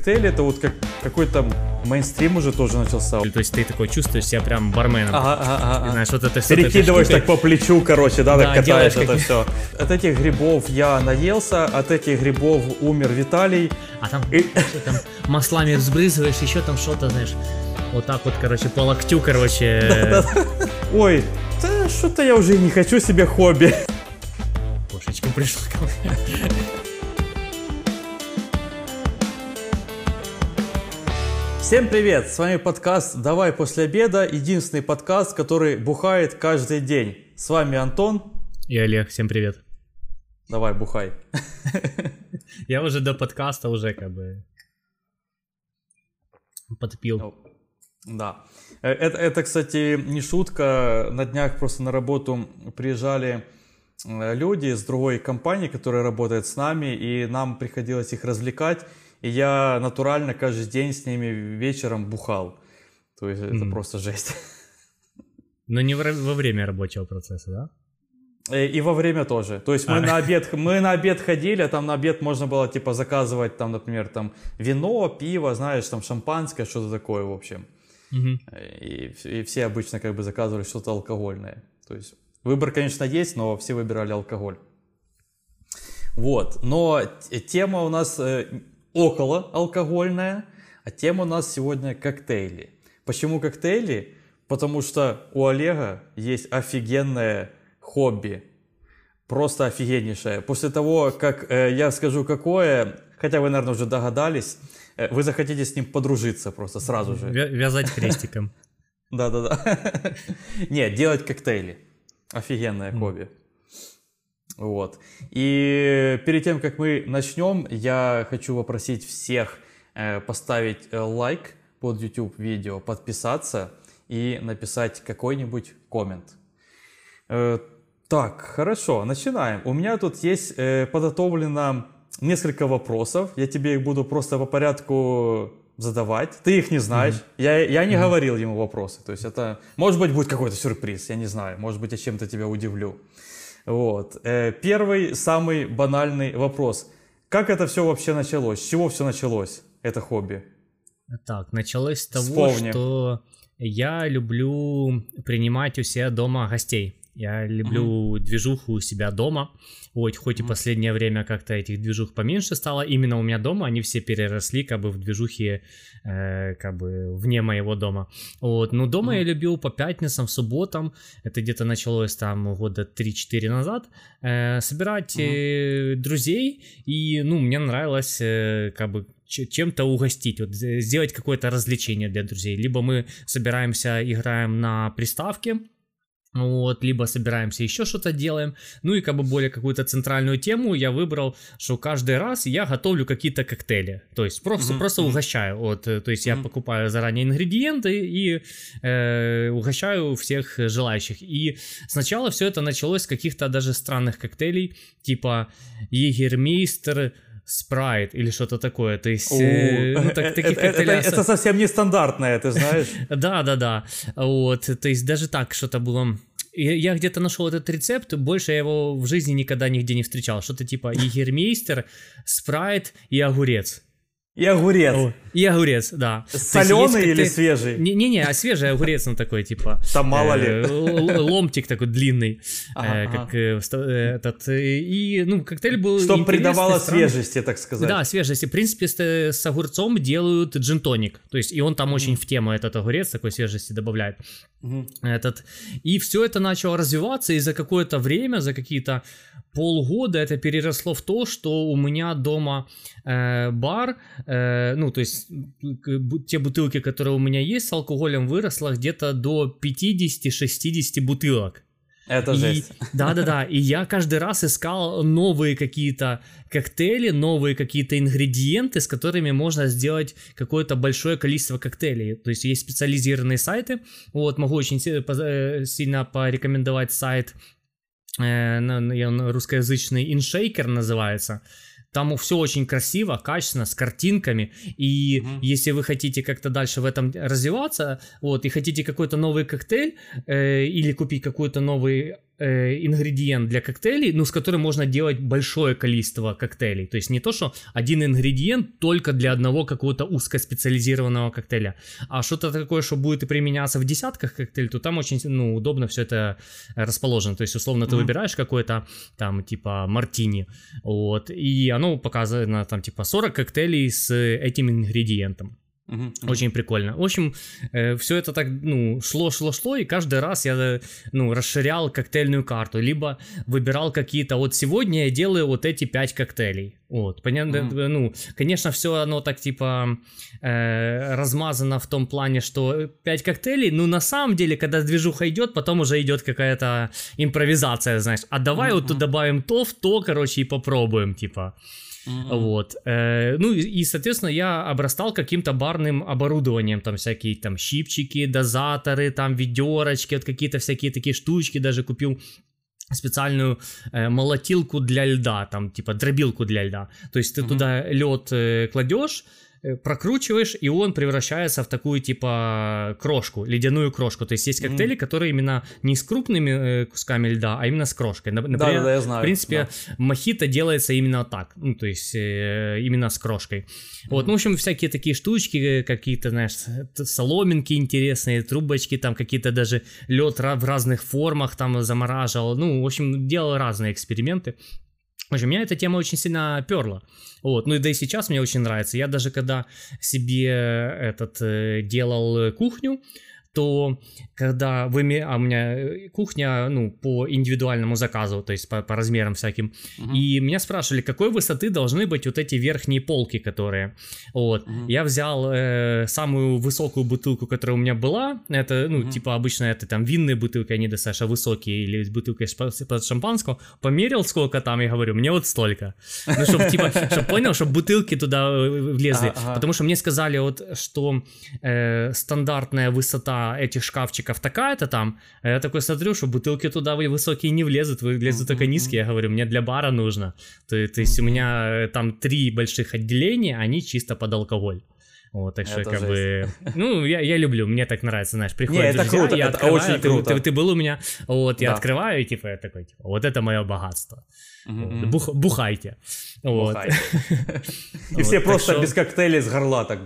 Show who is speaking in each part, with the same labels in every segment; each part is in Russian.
Speaker 1: коктейли это вот как какой-то мейнстрим уже тоже начался.
Speaker 2: То есть ты такой чувствуешь себя прям барменом.
Speaker 1: Ага, ага, ага.
Speaker 2: Знаешь, вот это
Speaker 1: Перекидываешь так по плечу, короче, да,
Speaker 2: Да,
Speaker 1: так катаешь
Speaker 2: делаешь
Speaker 1: это
Speaker 2: какие-
Speaker 1: все. От этих грибов я наелся, от этих грибов умер Виталий.
Speaker 2: А там,
Speaker 1: И-
Speaker 2: там маслами взбрызываешь, еще там что-то, знаешь. Вот так вот, короче, по локтю, короче,
Speaker 1: Ой, да что-то я уже не хочу себе хобби.
Speaker 2: кошечка пришла ко мне.
Speaker 1: Всем привет, с вами подкаст «Давай после обеда», единственный подкаст, который бухает каждый день. С вами Антон.
Speaker 2: И Олег, всем привет.
Speaker 1: Давай, бухай.
Speaker 2: Я уже до подкаста уже как бы подпил.
Speaker 1: Ну, Да. Э, Это, это, кстати, не шутка. На днях просто на работу приезжали э, люди из другой компании, которые работают с нами, и нам приходилось их развлекать. И я натурально каждый день с ними вечером бухал. То есть это
Speaker 2: Мгм.
Speaker 1: просто жесть.
Speaker 2: Но не во время рабочего процесса, да?
Speaker 1: Э, И во время тоже. То есть мы
Speaker 2: А.
Speaker 1: на обед, мы на обед ходили, а там на обед можно было типа заказывать там, например, там вино, пиво, знаешь, там шампанское, что-то такое, в общем.
Speaker 2: Мгм.
Speaker 1: И, и все обычно как бы заказывали что-то алкогольное. То есть выбор, конечно, есть, но все выбирали алкоголь. Вот. Но тема у нас э, около алкогольная, а тема у нас сегодня коктейли. Почему коктейли? Потому что у Олега есть офигенное хобби. Просто офигеннейшее. После того, как э, я скажу какое, хотя вы, наверное, уже догадались, э, вы захотите с ним подружиться просто сразу же.
Speaker 2: Вя- Вязать крестиком.
Speaker 1: Да-да-да. Нет, делать коктейли. Офигенное хобби. Вот. И перед тем, как мы начнем, я хочу попросить всех э, поставить э, лайк под YouTube видео, подписаться и написать какой-нибудь коммент. Э, Так, хорошо, начинаем. У меня тут есть подготовлено несколько вопросов. Я тебе их буду просто по порядку задавать. Ты их не знаешь. Я, я не говорил ему вопросы. То есть это, может быть, будет какой-то сюрприз, я не знаю. Может быть, я чем-то тебя удивлю. Вот. Э, Первый, самый банальный вопрос. Как это все вообще началось? С чего все началось, это хобби?
Speaker 2: Так, началось с того,
Speaker 1: Вспомни.
Speaker 2: что я люблю принимать у себя дома гостей. Я люблю движуху у себя дома. Вот, хоть и последнее время как-то этих движух поменьше стало, именно у меня дома они все переросли как бы в движухи э, как бы вне моего дома. Вот, но дома я любил по пятницам, субботам, это где-то началось там года 3-4 назад, э, собирать э, друзей, и, ну, мне нравилось э, как бы чем-то угостить, вот сделать какое-то развлечение для друзей. Либо мы собираемся, играем на приставке, вот, либо собираемся еще что-то делаем. Ну и как бы более какую-то центральную тему я выбрал, что каждый раз я готовлю какие-то коктейли. То есть просто, просто угощаю. Вот, э, то есть я покупаю заранее ингредиенты и э, угощаю всех желающих. И сначала все это началось с каких-то даже странных коктейлей, типа Егермейстер, Спрайт или что-то такое. То есть, э, ну, так- таких
Speaker 1: это, это- это совсем нестандартное, ты знаешь.
Speaker 2: да, да, да. Вот, то есть даже так что-то было. Я где-то нашел этот рецепт, больше я его в жизни никогда нигде не встречал. Что-то типа егермейстер, спрайт и огурец.
Speaker 1: И огурец.
Speaker 2: О, И огурец, да.
Speaker 1: Соленый или свежий?
Speaker 2: Не-не-не, а свежий огурец, ну такой, типа...
Speaker 1: Там мало ли.
Speaker 2: э, Ломтик такой длинный, э, как э, этот... И, ну, коктейль был
Speaker 1: Чтобы
Speaker 2: интересный,
Speaker 1: придавало свежести, так сказать.
Speaker 2: Да, свежести. В принципе, с, огурцом делают джин-тоник. То есть, и он там очень в тему, этот огурец такой свежести добавляет. Этот. И все это начало развиваться, и за какое-то время, за какие-то полгода это переросло в то, что у меня дома э, бар, э, ну, то есть те бутылки, которые у меня есть с алкоголем, выросло где-то до 50-60 бутылок.
Speaker 1: Это
Speaker 2: И-
Speaker 1: жесть.
Speaker 2: Да-да-да, и я каждый раз искал новые какие-то коктейли, новые какие-то ингредиенты, с которыми можно сделать какое-то большое количество коктейлей. То есть есть специализированные сайты, вот, могу очень э, сильно порекомендовать сайт, русскоязычный InShaker называется, Там все очень красиво, качественно, с картинками. И
Speaker 1: Мгм.
Speaker 2: если вы хотите как-то дальше в этом развиваться, вот, и хотите какой-то новый коктейль, э, или купить какой-то новый э, ингредиент для коктейлей, ну, с которым можно делать большое количество коктейлей. То есть не то, что один ингредиент только для одного какого-то узкоспециализированного коктейля, а что-то такое, что будет и применяться в десятках коктейлей, то там очень ну, удобно все это расположено. То есть, условно, ты mm-hmm. выбираешь какой-то там, типа, мартини, вот, и оно показано там, типа, 40 коктейлей с этим ингредиентом. Uh-huh, Очень прикольно. В общем, э, все это так, ну, шло, шло, шло, и каждый раз я, ну, расширял коктейльную карту, либо выбирал какие-то, вот сегодня я делаю вот эти пять коктейлей. Вот, понятно, uh-huh. ну, конечно, все оно так, типа, э, размазано в том плане, что пять коктейлей, ну, на самом деле, когда движуха идет, потом уже идет какая-то импровизация, знаешь, а давай uh-huh. вот тут добавим то в то, короче, и попробуем, типа. Mm-hmm. Вот. Э, ну и, соответственно, я обрастал каким-то барным оборудованием, там всякие там щипчики, дозаторы, там ведерочки, вот какие-то всякие такие штучки даже купил специальную э, молотилку для льда, там типа дробилку для льда. То есть ты mm-hmm. туда лед э, кладешь, прокручиваешь, и он превращается в такую типа крошку, ледяную крошку. То есть есть коктейли, mm. которые именно не с крупными э, кусками льда, а именно с крошкой. Например, да, да, я знаю. В принципе, да. мохито делается именно так, ну то есть э, именно с крошкой. Mm. Вот, ну в общем всякие такие штучки, э, какие-то, знаешь, соломинки интересные, трубочки, там какие-то даже лед в разных формах там замораживал. Ну в общем делал разные эксперименты. В общем, меня эта тема очень сильно перла. Вот, ну и да и сейчас мне очень нравится. Я даже когда себе этот э, делал кухню, то когда вы... А у меня э, кухня, ну, по индивидуальному заказу, то есть по, по размерам всяким. Uh-huh. И меня спрашивали, какой высоты должны быть вот эти верхние полки, которые... Вот. Uh-huh. Я взял э, самую высокую бутылку, которая у меня была. Это, ну, uh-huh. типа обычно это там винные бутылки, они достаточно высокие, или бутылка из шампанского. Померил, сколько там, и говорю, мне вот столько. Ну, чтобы, типа, чтобы понял, чтобы бутылки туда э, влезли. Uh-huh. Потому что мне сказали вот, что э, стандартная высота этих шкафчиков такая-то там. А я такой смотрю, что бутылки туда высокие не влезут, влезут только низкие. Я говорю, мне для бара нужно. То, то есть у меня э, там три больших отделения, они чисто под алкоголь. Вот, так что, как жесть. бы, ну, я, я люблю, мне так нравится, знаешь, приходят Не,
Speaker 1: это круто,
Speaker 2: я
Speaker 1: это открываю, очень круто.
Speaker 2: Ты, ты, ты был у меня, вот, да. я открываю, и, типа, я такой, типа, вот это мое богатство. Mm-hmm. Бух, бухайте. Вот.
Speaker 1: И все просто без коктейлей с горла так.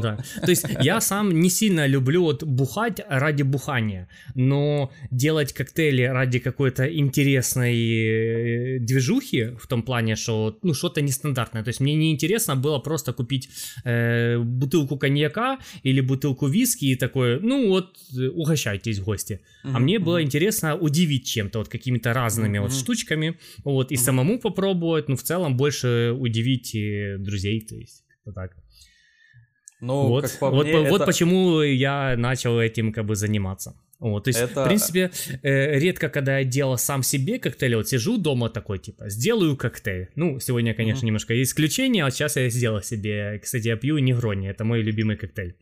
Speaker 2: Да. То есть я сам не сильно люблю вот бухать ради бухания, но делать коктейли ради какой-то интересной э, движухи в том плане, что ну что-то нестандартное. То есть мне не интересно было просто купить э, бутылку коньяка или бутылку виски и такое, ну вот угощайтесь гости. А мне было интересно удивить чем-то, вот какими-то разными вот штучками, вот и самому попробовать, ну в целом больше удивить друзей, то есть вот так. Ну, вот, как по вот, мне, вот это... почему я начал этим как бы заниматься. Вот, то есть, это... в принципе, э, редко, когда я делал сам себе коктейль, вот сижу дома такой, типа, сделаю коктейль. Ну, сегодня, конечно, mm-hmm. немножко исключение, а сейчас я сделал себе, кстати, я пью Негрони, это мой любимый коктейль.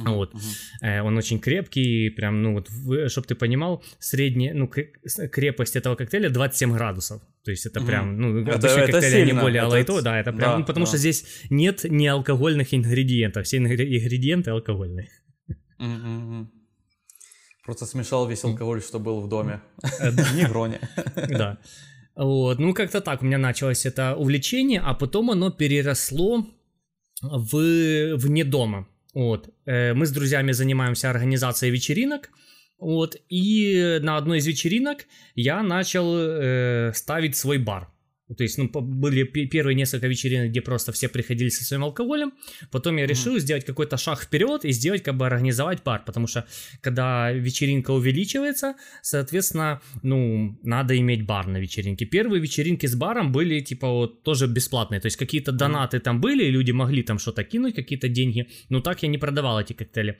Speaker 2: Вот. Uh-huh. Он очень крепкий, прям, ну вот, чтобы ты понимал, средняя, ну, крепость этого коктейля 27 градусов. То есть это прям, ну, это, обычные это коктейли, сильно. они более это... да, это прям, да, ну, потому да. что здесь нет неалкогольных ингредиентов, все ингредиенты алкогольные.
Speaker 1: Uh-huh. Просто смешал весь алкоголь, что был в доме. Э, Не гроне.
Speaker 2: Да. Вот, ну как-то так у меня началось это увлечение, а потом оно переросло в вне дома. Вот. Э, мы с друзьями занимаемся организацией вечеринок. Вот. И на одной из вечеринок я начал э, ставить свой бар. То есть, ну, были первые несколько вечеринок, где просто все приходили со своим алкоголем. Потом я решил mm-hmm. сделать какой-то шаг вперед и сделать, как бы организовать бар. Потому что, когда вечеринка увеличивается, соответственно, ну, надо иметь бар на вечеринке. Первые вечеринки с баром были, типа, вот тоже бесплатные. То есть, какие-то донаты mm-hmm. там были, люди могли там что-то кинуть, какие-то деньги. Но так я не продавал эти коктейли.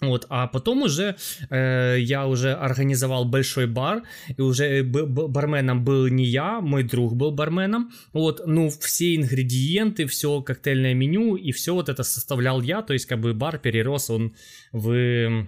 Speaker 2: Вот, а потом уже э, я уже организовал большой бар, и уже б- б- барменом был не я, мой друг был барменом. Вот, ну, все ингредиенты, все коктейльное меню и все вот это составлял я, то есть как бы бар перерос он в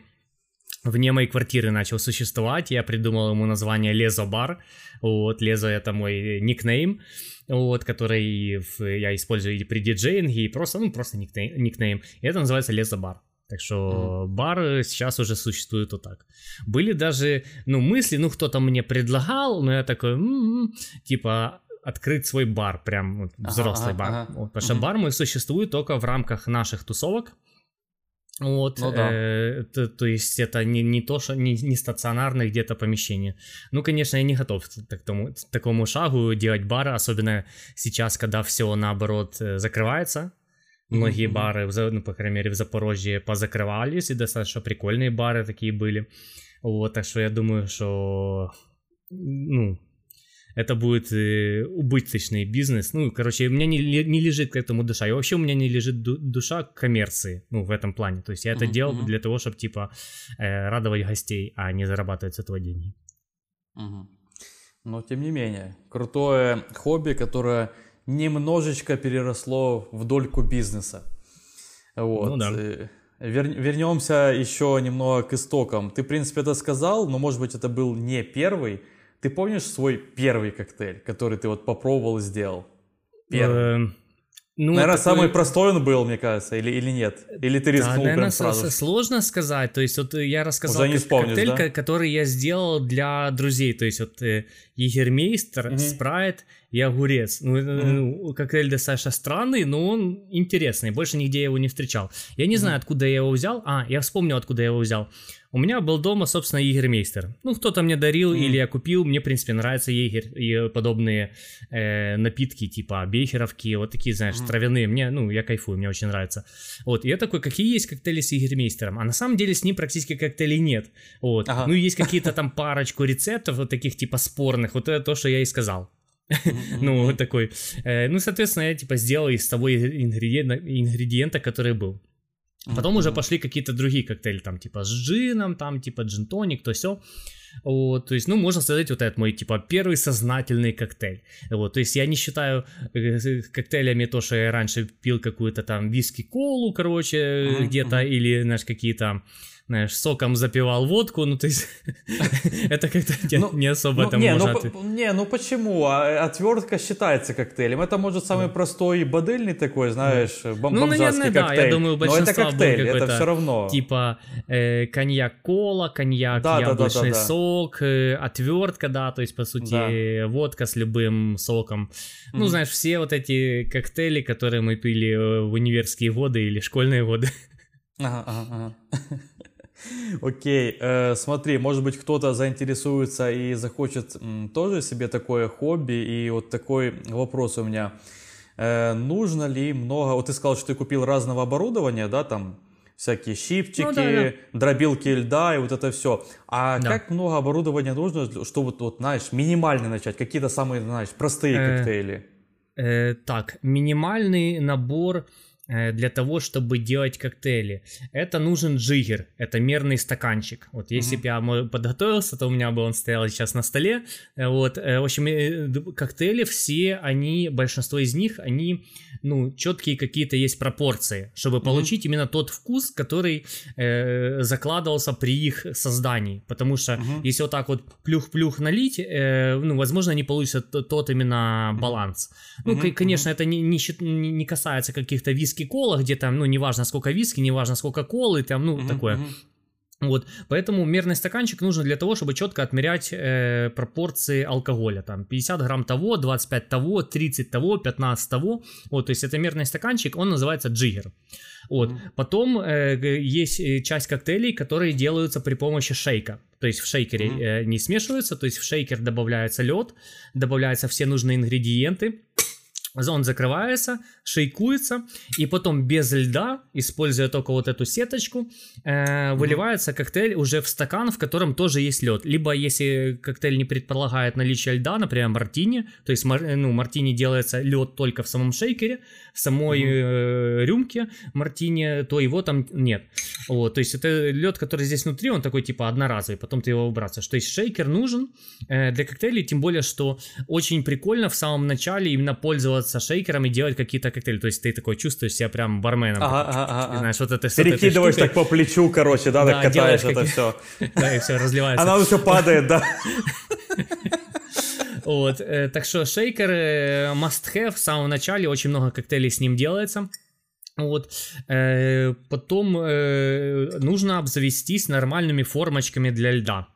Speaker 2: вне моей квартиры начал существовать, я придумал ему название Лезо Бар, вот, Лезо это мой никнейм, вот, который я использую и при диджеинге, и просто, ну, просто никнейм, никнейм. и это называется Лезо Бар. Так что mm-hmm. бар сейчас уже существует вот так. Были даже, ну, мысли, ну, кто-то мне предлагал, но я такой, м-м-м", типа, открыть свой бар, прям вот, взрослый ага, бар. Ага. Вот, потому что mm-hmm. бар мой существует только в рамках наших тусовок. Вот, ну, да. э, то, то есть это не, не то, что не, не стационарное где-то помещение. Ну, конечно, я не готов к тому, такому шагу делать бары, особенно сейчас, когда все наоборот э, закрывается. Многие mm-hmm. бары, ну, по крайней мере, в Запорожье позакрывались, и достаточно прикольные бары такие были. Вот, так что я думаю, что ну, это будет э, убыточный бизнес. Ну, короче, у меня не, не лежит к этому душа. И вообще у меня не лежит ду- душа к коммерции, ну, в этом плане. То есть я это uh-huh, делал для того, чтобы, типа, э, радовать гостей, а не зарабатывать с этого деньги.
Speaker 1: Uh-huh. Но, тем не менее, крутое хобби, которое немножечко переросло в дольку бизнеса. Вот. Ну, да. Э, вер- вернемся еще немного к истокам. Ты, в принципе, это сказал, но, может быть, это был не первый ты помнишь свой первый коктейль, который ты вот попробовал и сделал? Первый. Эм, ну, наверное, такой... самый простой он был, мне кажется, или, или нет? Или ты рискнул да, наверное, прям сразу?
Speaker 2: сложно сказать. То есть вот я рассказал Уже не коктейль, да? который я сделал для друзей. То есть вот э, Егермейстер, mm-hmm. Спрайт и огурец. Ну, mm-hmm. коктейль достаточно странный, но он интересный. Больше нигде я его не встречал. Я не mm-hmm. знаю, откуда я его взял. А, я вспомнил, откуда я его взял. У меня был дома, собственно, егермейстер. Ну, кто-то мне дарил mm. или я купил. Мне, в принципе, нравятся егер и подобные э, напитки, типа бейхеровки, вот такие, знаешь, mm. травяные. Мне, ну, я кайфую, мне очень нравится. Вот, и я такой, какие есть коктейли с егермейстером? А на самом деле с ним практически коктейлей нет. Вот. Ага. Ну, есть какие-то там парочку рецептов, вот таких, типа, спорных. Вот это то, что я и сказал. Ну, вот такой. Э, ну, соответственно, я, типа, сделал из того ингредиента, который был. Потом уже пошли какие-то другие коктейли, там, типа, с джином, там, типа, джин-тоник, то все. Вот, то есть, ну, можно сказать, вот этот мой, типа, первый сознательный коктейль. Вот, то есть, я не считаю э, коктейлями то, что я раньше пил какую-то там виски-колу, короче, где-то, или, знаешь, какие-то знаешь, соком запивал водку, ну, то есть, это как-то ну, не особо ну, там.
Speaker 1: Ну, не, ну почему? А, отвертка считается коктейлем. Это, может, самый простой бодельный такой, знаешь, бом- ну, наверное, да,
Speaker 2: я думаю,
Speaker 1: Но это коктейль, это все равно.
Speaker 2: Типа э, коньяк-кола, коньяк, яблочный сок, э, отвертка, да, то есть, по сути, водка с любым соком. Ну, знаешь, все вот эти коктейли, которые мы пили э, в универские годы или школьные годы.
Speaker 1: Ага, ага, ага. Окей, э, смотри, может быть кто-то заинтересуется и захочет м, тоже себе такое хобби, и вот такой вопрос у меня. Э, нужно ли много, вот ты сказал, что ты купил разного оборудования, да, там всякие щипчики, ну, да, да. дробилки льда и вот это все. А да. как много оборудования нужно, чтобы вот, знаешь, минимально начать, какие-то самые, знаешь, простые э, коктейли?
Speaker 2: Э, так, минимальный набор для того, чтобы делать коктейли. Это нужен джиггер, это мерный стаканчик. Вот если бы uh-huh. я подготовился, то у меня бы он стоял сейчас на столе. Э, вот, э, в общем, коктейли все, они, большинство из них, они, ну, четкие какие-то есть пропорции, чтобы uh-huh. получить именно тот вкус, который э, закладывался при их создании. Потому что uh-huh. если вот так вот плюх-плюх налить, э, ну, возможно, не получится тот именно баланс. Ну, конечно, это не, не, не касается каких-то виски виски-кола, где там, ну, неважно сколько виски, неважно сколько колы, там, ну, mm-hmm. такое. Вот, поэтому мерный стаканчик нужен для того, чтобы четко отмерять э, пропорции алкоголя. Там 50 грамм того, 25 того, 30 того, 15 того. Вот, то есть это мерный стаканчик, он называется джиггер. Вот. Mm-hmm. Потом э, есть э, часть коктейлей, которые делаются при помощи шейка. То есть в шейкере mm-hmm. э, не смешиваются, то есть в шейкер добавляется лед, добавляются все нужные ингредиенты он закрывается, шейкуется, и потом без льда, используя только вот эту сеточку, э, выливается коктейль уже в стакан, в котором тоже есть лед. Либо если коктейль не предполагает наличие льда, например, мартини, то есть ну, мартини делается лед только в самом шейкере, в самой э, рюмке мартини, то его там нет. Вот, то есть это лед, который здесь внутри, он такой типа одноразовый, потом ты его выбрасываешь. То есть шейкер нужен э, для коктейлей, тем более, что очень прикольно в самом начале именно пользоваться шейкером и делать какие-то коктейли. То есть ты такой чувствуешь себя прям барменом. Ага, ага, ага. Знаешь, вот это
Speaker 1: Перекидываешь так по плечу, короче, да, так катаешь это все.
Speaker 2: Да, и все разливается.
Speaker 1: Она все падает, да.
Speaker 2: Вот, э, так что шейкер э, must have в самом начале, очень много коктейлей с ним делается. Вот. Э, потом нужно обзавестись нормальными формочками для льда.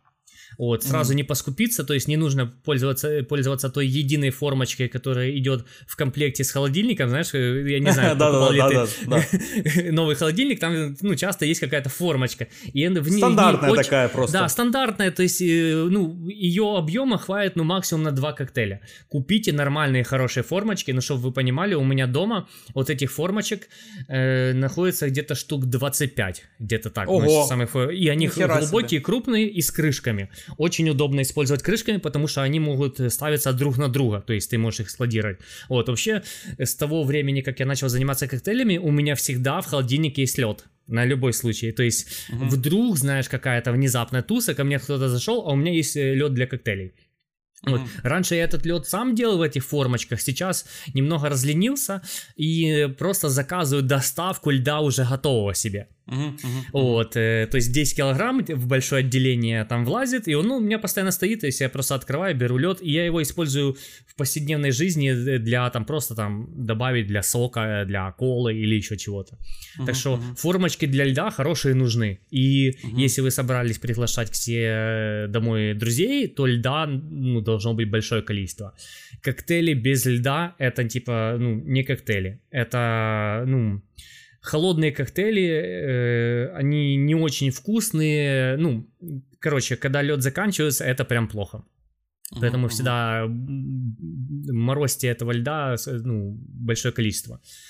Speaker 2: Вот, сразу mm-hmm. не поскупиться, то есть не нужно пользоваться, пользоваться той единой формочкой, которая идет в комплекте с холодильником, знаешь, э, я не знаю, покупал ли ты новый холодильник, там, ну, часто есть какая-то формочка.
Speaker 1: И в ней, стандартная очень, такая просто.
Speaker 2: Да, стандартная, то есть, э, ну, ее объема хватит, ну, максимум на два коктейля. Купите нормальные, хорошие формочки, ну, чтобы вы понимали, у меня дома вот этих формочек э, находится где-то штук 25, где-то так.
Speaker 1: Ого.
Speaker 2: Ну, самые, и они глубокие, себе. крупные и с крышками. Очень удобно использовать крышками, потому что они могут ставиться друг на друга, то есть ты можешь их складировать. Вот, вообще, с того времени, как я начал заниматься коктейлями, у меня всегда в холодильнике есть лед на любой случай. То есть угу. вдруг, знаешь, какая-то внезапная туса, ко мне кто-то зашел, а у меня есть э, лед для коктейлей. Вот. Mm-hmm. Раньше я этот лед сам делал в этих формочках, сейчас немного разленился и просто заказываю доставку льда уже готового себе. Uh-huh, uh-huh, вот, э, то есть 10 килограмм в большое отделение там влазит, и он ну, у меня постоянно стоит, то есть я просто открываю, беру лед, и я его использую в повседневной жизни для там просто там добавить для сока, для колы или еще чего-то. Uh-huh, так что uh-huh. формочки для льда хорошие нужны, и uh-huh. если вы собрались приглашать к себе домой друзей, то льда ну, должно быть большое количество. Коктейли без льда это типа, ну, не коктейли, это, ну холодные коктейли, э, они не очень вкусные. Ну, короче, когда лед заканчивается, это прям плохо. Поэтому uh-huh. всегда морозьте этого льда ну, большое количество. Э,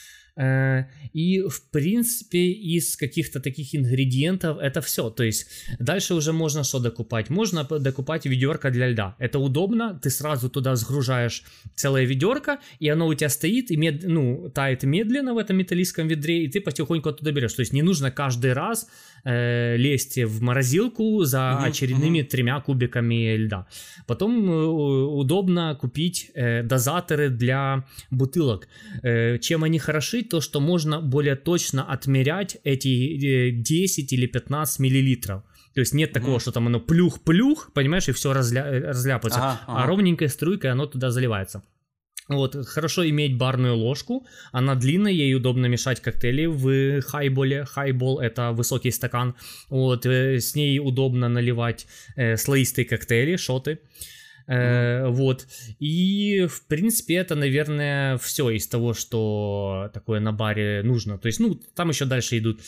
Speaker 2: и, в принципе, из каких-то таких ингредиентов это все. То есть дальше уже можно что докупать? Можно докупать ведерко для льда. Это удобно, ты сразу туда сгружаешь целое ведерко, и оно у тебя стоит и мед... ну, тает медленно в этом металлическом ведре, и ты потихоньку оттуда берешь. То есть не нужно каждый раз э, лезть в морозилку за угу, очередными угу. тремя кубиками льда. Потом э, удобно купить э, дозаторы для бутылок. Э, чем они хороши? То, что можно более точно отмерять эти 10 э, или 15 миллилитров. То есть нет такого, mm что там оно плюх-плюх, понимаешь, и все разля... Э, разляпается, ага, ага. а ровненькой струйкой оно туда заливается. Вот, хорошо иметь барную ложку, она длинная, ей удобно мешать коктейли в хайболе. Хайбол это высокий стакан, вот, э, с ней удобно наливать э, слоистые коктейли, шоты. Э, вот. И, в принципе, это, наверное, все из того, что такое на баре нужно. То есть, ну, там еще дальше идут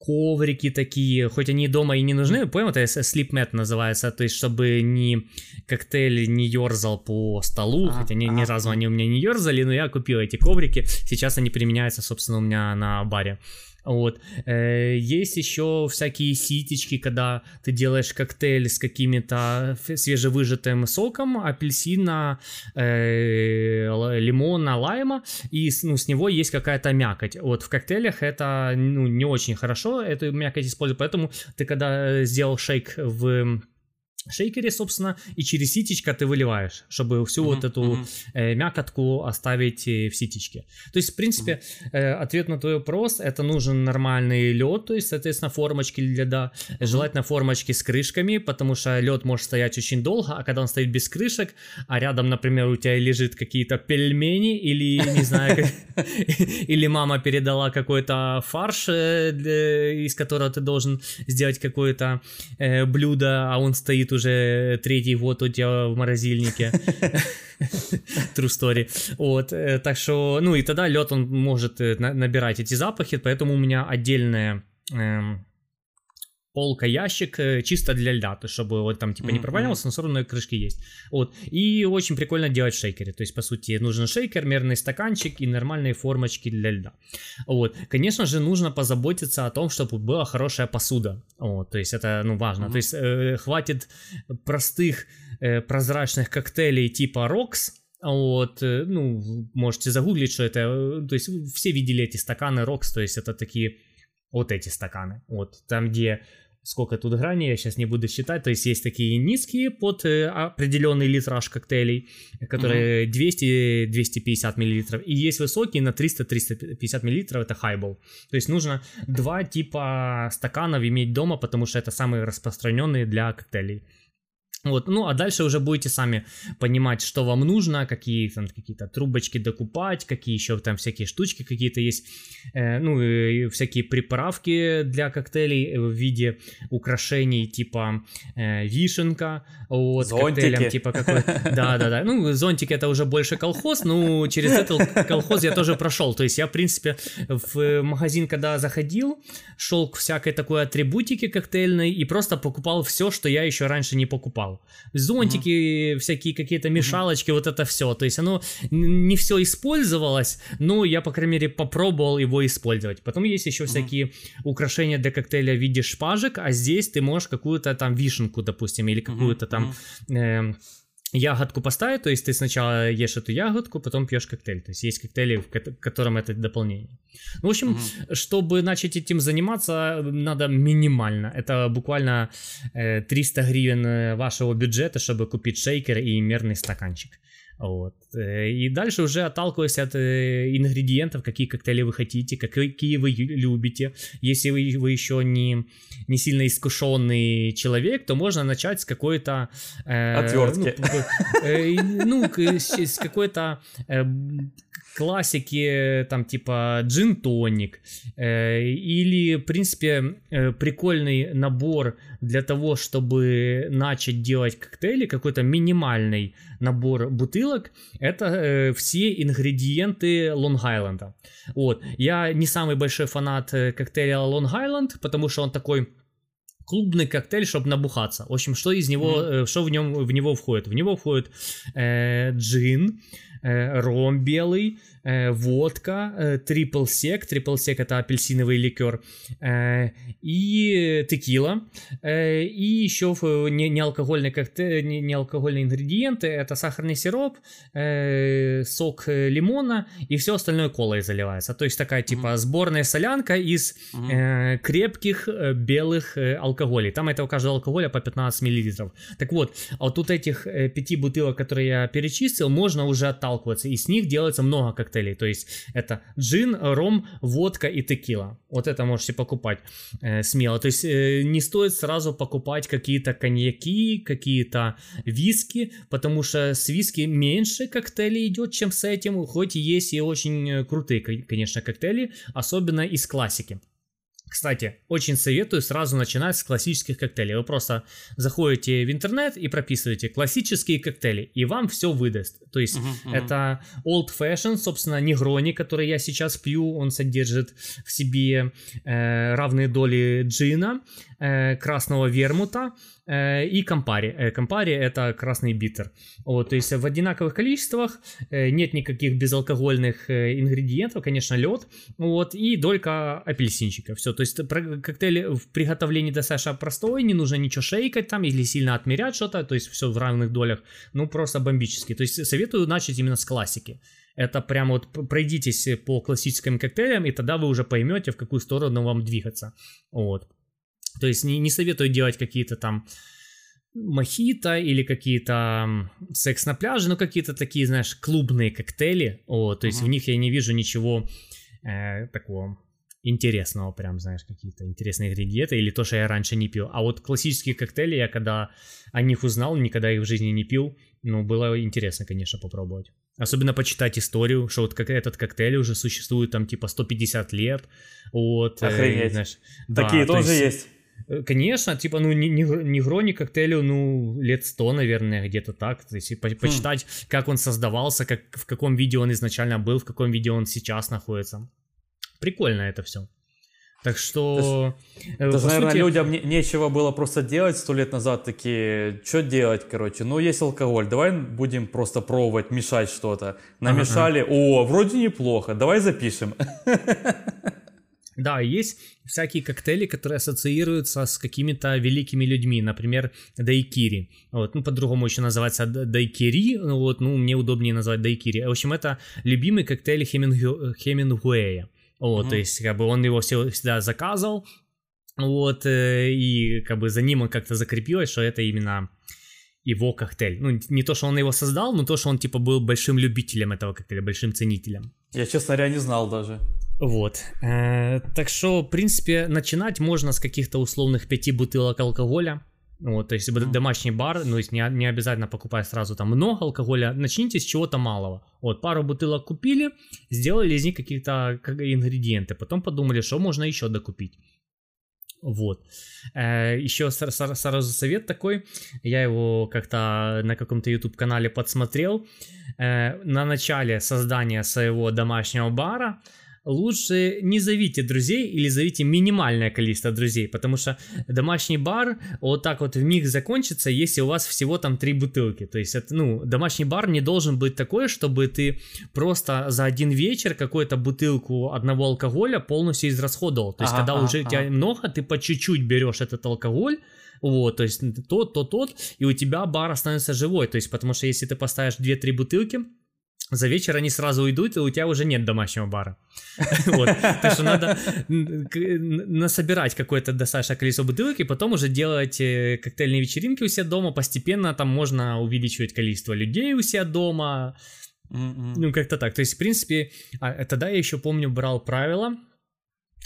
Speaker 2: коврики такие, хоть они дома и не нужны, понял, это sleep mat называется, то есть чтобы ни коктейль не ерзал по столу, а, хотя ни, а, ни разу они у меня не ерзали, но я купил эти коврики, сейчас они применяются, собственно, у меня на баре. Вот. Э, есть еще всякие ситечки, когда ты делаешь коктейль с какими-то свежевыжатым соком, апельсина, э, лимона, лайма, и ну, с него есть какая-то мякоть. Вот в коктейлях это ну, не очень хорошо, эту мякоть использовать, поэтому ты когда сделал шейк в шейкере, собственно, и через ситечко ты выливаешь, чтобы всю uh-huh, вот эту uh-huh. э, мякотку оставить э, в ситечке. То есть, в принципе, э, ответ на твой вопрос, это нужен нормальный лед, то есть, соответственно, формочки для льда, uh-huh. желательно формочки с крышками, потому что лед может стоять очень долго, а когда он стоит без крышек, а рядом, например, у тебя лежит какие-то пельмени или, не знаю, или мама передала какой-то фарш, э, из которого ты должен сделать какое-то э, блюдо, а он стоит уже третий год у тебя в морозильнике. True story. Вот, э, так что, ну и тогда лед он может э, набирать эти запахи, поэтому у меня отдельная эм, полка, ящик э, чисто для льда, то чтобы вот там типа не проваливался, но все равно крышки есть. Вот. И очень прикольно делать шейкере. То есть, по сути, нужен шейкер, мерный стаканчик и нормальные формочки для льда. Вот. Конечно же, нужно позаботиться о том, чтобы была хорошая посуда. Вот. То есть, это, ну, важно. Mm-hmm. То есть, э, хватит простых э, прозрачных коктейлей типа Rocks, вот, э, ну, можете загуглить, что это, э, то есть все видели эти стаканы Rocks, то есть это такие вот эти стаканы, вот, там где сколько тут граней, я сейчас не буду считать, то есть есть такие низкие под э, определенный литраж коктейлей, которые uh-huh. 200-250 миллилитров, и есть высокие на 300-350 миллилитров, это хайбол. То есть нужно два типа стаканов иметь дома, потому что это самые распространенные для коктейлей. Вот, ну а дальше уже будете сами понимать, что вам нужно, какие там какие-то трубочки докупать, какие еще там всякие штучки какие-то есть, э, ну и всякие приправки для коктейлей в виде украшений типа э, вишенка, вот,
Speaker 1: Зонтики.
Speaker 2: коктейлем типа какой, да, да, да, ну зонтик это уже больше колхоз, ну через этот колхоз я тоже прошел, то есть я в принципе в магазин когда заходил, шел к всякой такой атрибутике коктейльной и просто покупал все, что я еще раньше не покупал покупал. Зонтики, mm-hmm. всякие какие-то мешалочки, mm-hmm. вот это все. То есть оно не все использовалось, но я, по крайней мере, попробовал его использовать. Потом есть еще mm-hmm. всякие украшения для коктейля в виде шпажек, а здесь ты можешь какую-то там вишенку, допустим, или какую-то mm-hmm. там... Э, ягодку поставить, то есть ты сначала ешь эту ягодку, потом пьешь коктейль. То есть есть коктейли, в котором это дополнение. Ну, в общем, угу. чтобы начать этим заниматься, надо минимально. Это буквально э, 300 гривен э, вашего бюджета, чтобы купить шейкер и мерный стаканчик. Вот. Э, и дальше уже отталкиваясь от э, ингредиентов, какие коктейли вы хотите, какие вы любите. Если вы, вы еще не, не сильно искушенный человек, то можно начать с какой-то...
Speaker 1: Э, Отвертки.
Speaker 2: Ну, э, ну с, с какой-то э, классики, там типа джин-тоник, э, или, в принципе, э, прикольный набор для того, чтобы начать делать коктейли, какой-то минимальный набор бутылок, это э, все ингредиенты Лонг-Айленда. Вот. Я не самый большой фанат э, коктейля Лонг-Айленд, потому что он такой клубный коктейль, чтобы набухаться. В общем, что из него, mm-hmm. что в нем в него входит? В него входит э, джин, э, ром белый, э, водка, э, трипл сек, трипл сек это апельсиновый ликер, э, и текила, э, и еще не, не алкогольный коктейль, не, не алкогольные ингредиенты, это сахарный сироп, э, сок лимона и все остальное колой заливается. То есть такая типа сборная солянка из э, крепких э, белых э, алкоголей. Там это у каждого алкоголя по 15 миллилитров. Так вот, а вот тут этих э, пяти бутылок, которые я перечислил, можно уже отталкиваться, и с них делается много коктейлей коктейлей. То есть это джин, ром, водка и текила. Вот это можете покупать э, смело. То есть э, не стоит сразу покупать какие-то коньяки, какие-то виски, потому что с виски меньше коктейлей идет, чем с этим. Хоть и есть и очень э, крутые, конечно, коктейли, особенно из классики. Кстати, очень советую сразу начинать с классических коктейлей. Вы просто заходите в интернет и прописываете классические коктейли, и вам все выдаст. То есть uh-huh, uh-huh. это old fashion, собственно, негрони, который я сейчас пью, он содержит в себе э, равные доли джина, э, красного вермута, и Кампари. Э, Кампари это красный битер. Вот, то есть в одинаковых количествах, э, нет никаких безалкогольных ингредиентов, конечно, лед, вот, и долька апельсинчика. Все, то есть коктейль в приготовлении достаточно простой, не нужно ничего шейкать там или сильно отмерять что-то, то есть все в равных долях, ну просто бомбически. То есть советую начать именно с классики. Это прямо вот пройдитесь по классическим коктейлям, и тогда вы уже поймете, в какую сторону вам двигаться. Вот. То есть не, не советую делать какие-то там мохито или какие-то секс на пляже, ну какие-то такие, знаешь, клубные коктейли. О, то есть uh-huh. в них я не вижу ничего э, такого интересного, прям, знаешь, какие-то интересные ингредиенты или то, что я раньше не пил. А вот классические коктейли, я когда о них узнал, никогда их в жизни не пил, ну, было интересно, конечно, попробовать. Особенно почитать историю, что вот как этот коктейль уже существует там типа 150 лет. Вот,
Speaker 1: э, Охренеть. Э, знаешь, Такие да, тоже то есть, есть.
Speaker 2: Э, конечно, типа, ну, не, не, не Грони коктейлю, ну, лет сто, наверное, где-то так. То есть, по, хм. почитать, как он создавался, как, в каком виде он изначально был, в каком виде он сейчас находится. Прикольно это все. Так что...
Speaker 1: Даже, даже наверное, сути... людям не, нечего было просто делать сто лет назад, такие, что делать, короче, ну, есть алкоголь, давай будем просто пробовать, мешать что-то. Намешали, ага. о, вроде неплохо, давай запишем.
Speaker 2: Да, есть всякие коктейли, которые ассоциируются с какими-то великими людьми, например, дайкири. Вот, ну, по-другому еще называется дайкири, ну, вот, ну, мне удобнее назвать дайкири. В общем, это любимый коктейль Хемингу... Хемингуэя. Вот, mm-hmm. то есть, как бы он его всегда заказывал, вот, э, и как бы за ним он как-то закрепилось, что это именно его коктейль. Ну, не то, что он его создал, но то, что он, типа, был большим любителем этого коктейля, большим ценителем.
Speaker 1: Я, честно говоря, не знал даже.
Speaker 2: Вот. Э, так что, в принципе, начинать можно с каких-то условных пяти бутылок алкоголя. Вот, то есть домашний бар, ну, есть не, не обязательно покупать сразу там много алкоголя, начните с чего-то малого. Вот, пару бутылок купили, сделали из них какие-то ингредиенты, потом подумали, что можно еще докупить. Вот. Э, еще сразу совет такой, я его как-то на каком-то YouTube канале подсмотрел. Э, на начале создания своего домашнего бара лучше не зовите друзей или зовите минимальное количество друзей, потому что домашний бар вот так вот в миг закончится, если у вас всего там три бутылки. То есть, это, ну, домашний бар не должен быть такой, чтобы ты просто за один вечер какую-то бутылку одного алкоголя полностью израсходовал. То есть, ага, когда ага, уже ага. тебя много, ты по чуть-чуть берешь этот алкоголь, вот, то есть тот, тот, тот, и у тебя бар останется живой, то есть, потому что если ты поставишь 2-3 бутылки, за вечер они сразу уйдут, и у тебя уже нет домашнего бара. Вот. Так что надо насобирать какое-то достаточное количество бутылок, и потом уже делать э, коктейльные вечеринки у себя дома. Постепенно там можно увеличивать количество людей у себя дома. Ну, как-то так. То есть, в принципе, а, тогда я еще помню, брал правило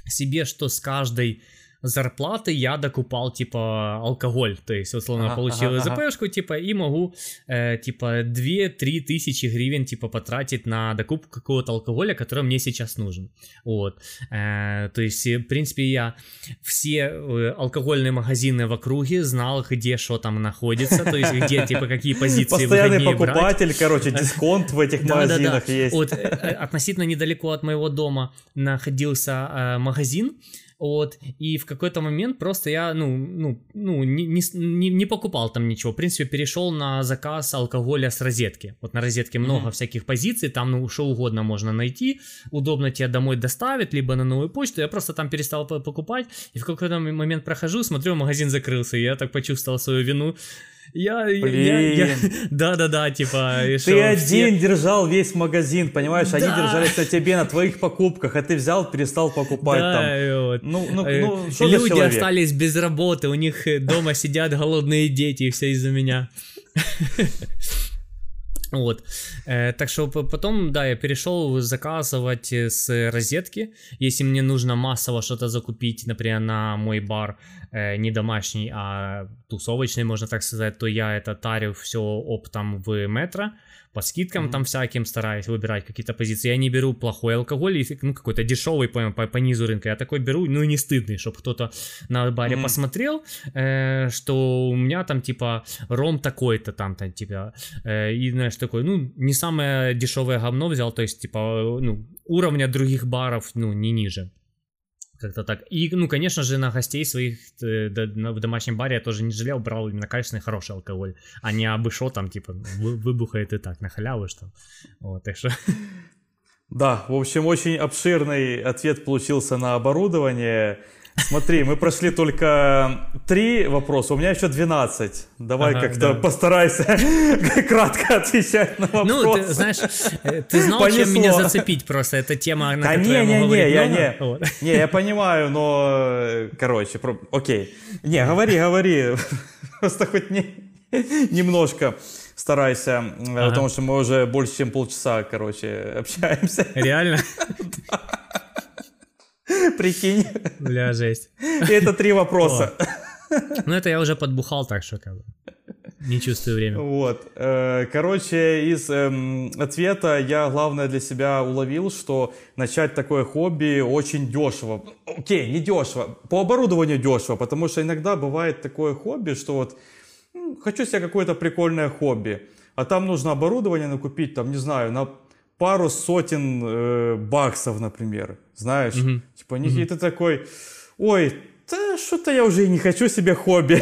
Speaker 2: себе, что с каждой зарплаты я докупал, типа, алкоголь. То есть, условно, ага, получил ага, ЗПшку, ага. типа, и могу, э, типа, 2-3 тысячи гривен, типа, потратить на докупку какого-то алкоголя, который мне сейчас нужен. Вот. Э, то есть, в принципе, я все э, алкогольные магазины в округе знал, где что там находится, то есть, где, типа, какие позиции
Speaker 1: Постоянный покупатель, брать. короче, дисконт в этих магазинах есть.
Speaker 2: Вот, э, относительно недалеко от моего дома находился э, магазин, вот, и в какой-то момент просто я, ну, ну, ну, не, не, не покупал там ничего. В принципе, перешел на заказ алкоголя с розетки. Вот на розетке много mm-hmm. всяких позиций, там, ну, что угодно можно найти. Удобно тебе домой доставить, либо на новую почту. Я просто там перестал покупать, и в какой-то момент прохожу, смотрю, магазин закрылся, и я так почувствовал свою вину. Я, я, да-да-да, типа...
Speaker 1: Ты один держал весь магазин, понимаешь? Они держались на тебе, на твоих покупках, а ты взял, перестал покупать там.
Speaker 2: Ну, ну, э, ну, что Люди остались без работы, у них дома сидят голодные дети, и все из-за меня. Вот. Э, так что потом, да, я перешел заказывать с розетки. Если мне нужно массово что-то закупить, например, на мой бар, э, не домашний, а тусовочный, можно так сказать, то я это тарю все оптом в метро по скидкам mm-hmm. там всяким стараюсь выбирать какие-то позиции. Я не беру плохой алкоголь, ну какой-то дешевый по, по, по низу рынка. Я такой беру, ну не стыдный, чтобы кто-то на баре mm-hmm. посмотрел, э, что у меня там типа ром такой-то там, там типа, э, и знаешь такой, ну не самое дешевое говно взял, то есть типа, ну уровня других баров, ну не ниже. Как-то так. И, ну, конечно же, на гостей своих э, в домашнем баре я тоже не жалел, брал именно качественный, хороший алкоголь, а не абы там, типа, выбухает и так, на халяву, что. Вот, так что...
Speaker 1: Да, в общем, очень обширный ответ получился на оборудование. Смотри, мы прошли только три вопроса, у меня еще 12. Давай ага, как-то да. постарайся кратко отвечать на вопросы. Ну,
Speaker 2: ты знаешь, э, ты знал, Понесло. чем меня зацепить просто, эта тема, на
Speaker 1: да которую не, я могу не, говорить я не, вот. не, я понимаю, но, короче, про... окей. Не, говори, говори, просто хоть не, немножко старайся, э, ага. потому что мы уже больше, чем полчаса, короче, общаемся.
Speaker 2: Реально?
Speaker 1: Прикинь.
Speaker 2: Бля, жесть.
Speaker 1: И это три вопроса.
Speaker 2: Ну, это я уже подбухал, так что как бы не чувствую время.
Speaker 1: Вот. Э, короче, из эм, ответа я главное для себя уловил, что начать такое хобби очень дешево. Окей, не дешево. По оборудованию дешево, потому что иногда бывает такое хобби, что вот хочу себе какое-то прикольное хобби, а там нужно оборудование накупить, там, не знаю, на пару сотен э, баксов, например, знаешь, mm-hmm. типа, mm-hmm. и ты такой, ой, да что-то я уже и не хочу себе хобби.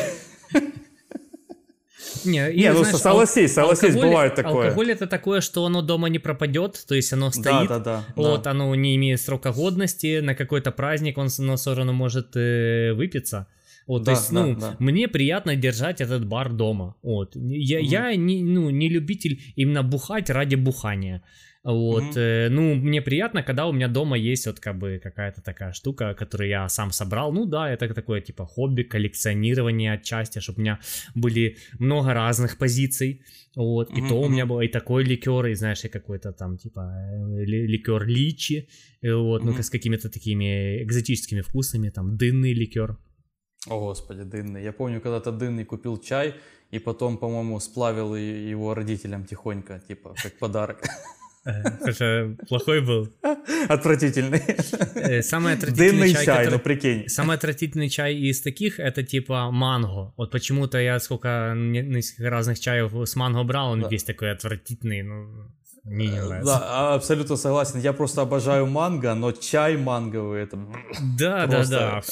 Speaker 2: Не,
Speaker 1: не ну знаешь, согласись, согласись, алкоголь, бывает такое.
Speaker 2: Алкоголь это такое, что оно дома не пропадет, то есть оно стоит, да, да, да, вот, да. оно не имеет срока годности, на какой-то праздник он, оно все равно может э, выпиться. Вот, да, то есть, да, ну, да. мне приятно держать этот бар дома. Вот. Я, угу. я не, ну, не любитель именно бухать ради бухания. Вот, mm-hmm. э, ну, мне приятно, когда у меня дома есть вот как бы какая-то такая штука, которую я сам собрал. Ну да, это такое типа хобби, коллекционирование отчасти, чтобы у меня были много разных позиций. Вот, mm-hmm. и то у меня было и такой ликер, и знаешь, и какой-то там типа э, ликер личи, вот, mm-hmm. ну, с какими-то такими экзотическими вкусами, там, дынный ликер.
Speaker 1: О, господи, дынный. Я помню, когда-то дынный купил чай, и потом, по-моему, сплавил его родителям тихонько, типа, как подарок.
Speaker 2: Слушай, плохой был.
Speaker 1: Отвратительный.
Speaker 2: Э, самый отвратительный чай,
Speaker 1: чай,
Speaker 2: который-
Speaker 1: ну прикинь.
Speaker 2: Самый отвратительный чай из таких это типа манго. Вот почему-то я сколько не- несколько разных чаев с манго брал, он
Speaker 1: Да.
Speaker 2: весь такой отвратительный, ну мне не нравится.
Speaker 1: Да, абсолютно согласен. Я просто обожаю манго, но чай манговый это
Speaker 2: да, да, да.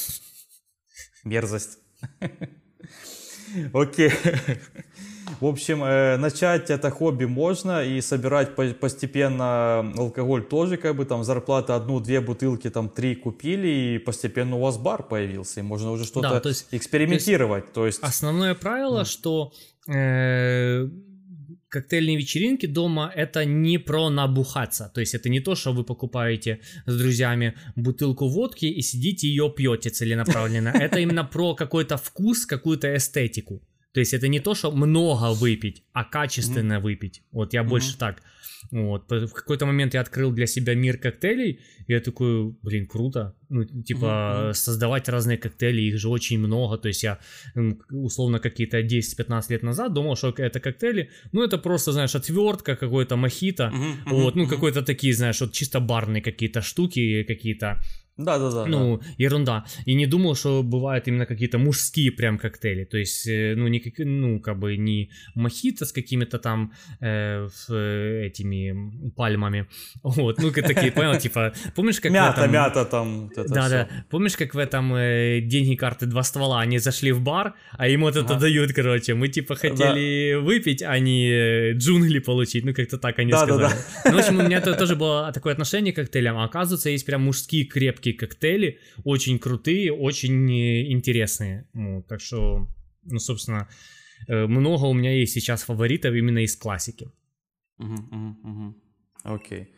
Speaker 1: мерзость. Окей. В общем, э, начать это хобби можно и собирать по- постепенно алкоголь тоже, как бы там зарплата одну-две бутылки, там три купили, и постепенно у вас бар появился, и можно уже что-то
Speaker 2: Да, то есть-
Speaker 1: экспериментировать. То есть,
Speaker 2: Основное правило, что э, коктейльные вечеринки дома это не про набухаться. То есть это не то, что вы покупаете с друзьями бутылку водки и сидите ее пьете целенаправленно. Это именно про какой-то вкус, какую-то эстетику. То есть это не то, что много выпить, а качественно выпить. Вот я больше так. Вот. В какой-то момент я открыл для себя мир коктейлей, и я такой, блин, круто. Ну, типа,
Speaker 1: мгм.
Speaker 2: создавать разные коктейли, их же очень много. То есть я, условно, какие-то 10-15 лет назад думал, что это коктейли, ну, это просто, знаешь, отвертка, какой-то мохито.
Speaker 1: Мгм,
Speaker 2: Вот, ну,
Speaker 1: мгм.
Speaker 2: какой-то такие, знаешь, вот чисто барные какие-то штуки, какие-то
Speaker 1: Да-да-да.
Speaker 2: ну, ерунда. И не думал, что бывают именно какие-то мужские прям коктейли. То есть, э, ну, не, как- ну как бы не мохито с какими-то там э, э, этими пальмами. Вот, ну, такие, понял, типа, помнишь, как
Speaker 1: мята,
Speaker 2: этом-
Speaker 1: мята там. вот это
Speaker 2: да,
Speaker 1: всё.
Speaker 2: да. Помнишь, как в этом э, деньги карты два ствола, они зашли в бар, а им вот это
Speaker 1: Ага.
Speaker 2: дают, короче. Мы типа хотели выпить, а не джунгли получить. Ну, как-то так они
Speaker 1: Да, да,
Speaker 2: сказали. Ну, в общем, у меня то- тоже было такое отношение к коктейлям. А оказывается, есть прям мужские крепкие коктейли, очень крутые, очень э, интересные. Ну, так что, ну, собственно, э, много у меня есть сейчас фаворитов именно из классики.
Speaker 1: Мгм, мгм, мгм. Окей.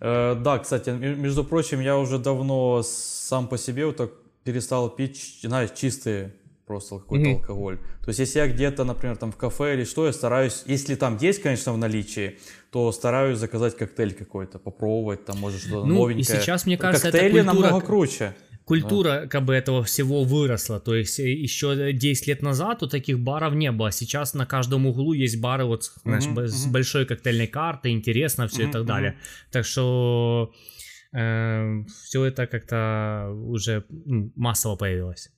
Speaker 1: Э, да, кстати, между прочим, я уже давно сам по себе вот так перестал пить, знаешь, чистые просто какой-то
Speaker 2: Мгм.
Speaker 1: алкоголь. То есть, если я где-то, например, там в кафе или что, я стараюсь, если там есть, конечно, в наличии, то стараюсь заказать коктейль какой-то, попробовать, там, может, что-то
Speaker 2: Ну, и
Speaker 1: новенькое.
Speaker 2: сейчас, мне кажется, это
Speaker 1: Коктейли
Speaker 2: культура
Speaker 1: намного круче.
Speaker 2: Культура как бы этого всего выросла, то есть э, еще 10 лет назад у таких баров не было, сейчас на каждом углу есть бары вот знаешь, б- с большой коктейльной картой, интересно все и
Speaker 1: Мгм,
Speaker 2: так далее. Так что все это как-то уже массово появилось.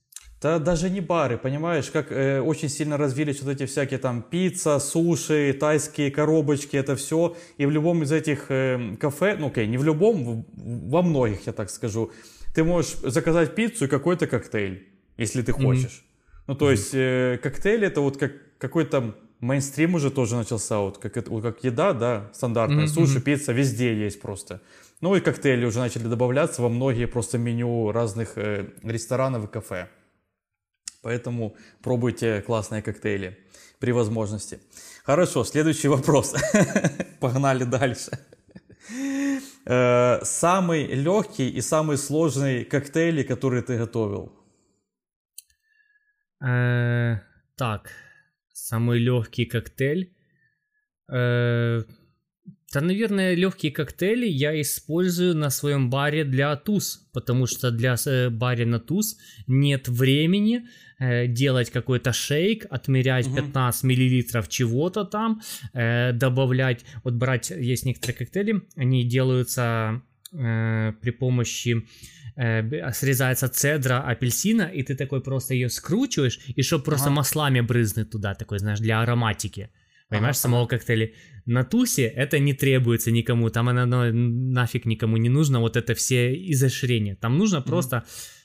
Speaker 1: Да даже не бары, понимаешь, как э, очень сильно развились вот эти всякие там пицца, суши, тайские коробочки, это все. И в любом из этих э, кафе, ну окей, не в любом, во многих, я так скажу, ты можешь заказать пиццу и какой-то коктейль, если ты хочешь. Ну то есть э, коктейль это вот как какой-то мейнстрим уже тоже начался, вот как, вот как еда, да, стандартная,
Speaker 2: Мгм,
Speaker 1: суши, пицца, везде есть просто. Ну и коктейли уже начали добавляться во многие просто меню разных э, ресторанов и кафе. Поэтому пробуйте классные коктейли при возможности. Хорошо, следующий вопрос. Погнали дальше. Э, Самый легкий и самый сложный коктейли, которые ты готовил?
Speaker 2: Э, Так, самый легкий коктейль. Э, Да, наверное, легкие коктейли я использую на своем баре для туз, потому что для баре на туз нет времени э, делать какой-то шейк, отмерять
Speaker 1: Мгм.
Speaker 2: 15 миллилитров чего-то там, э, добавлять, вот брать, есть некоторые коктейли, они делаются э, при помощи э, срезается цедра апельсина, и ты такой просто ее скручиваешь, и чтобы просто
Speaker 1: Ага.
Speaker 2: маслами брызнуть туда, такой, знаешь, для ароматики. Понимаешь,
Speaker 1: Ага,
Speaker 2: самого коктейля. На тусе это не требуется никому, там оно оно нафиг никому не нужно, вот это все изощрения. Там нужно просто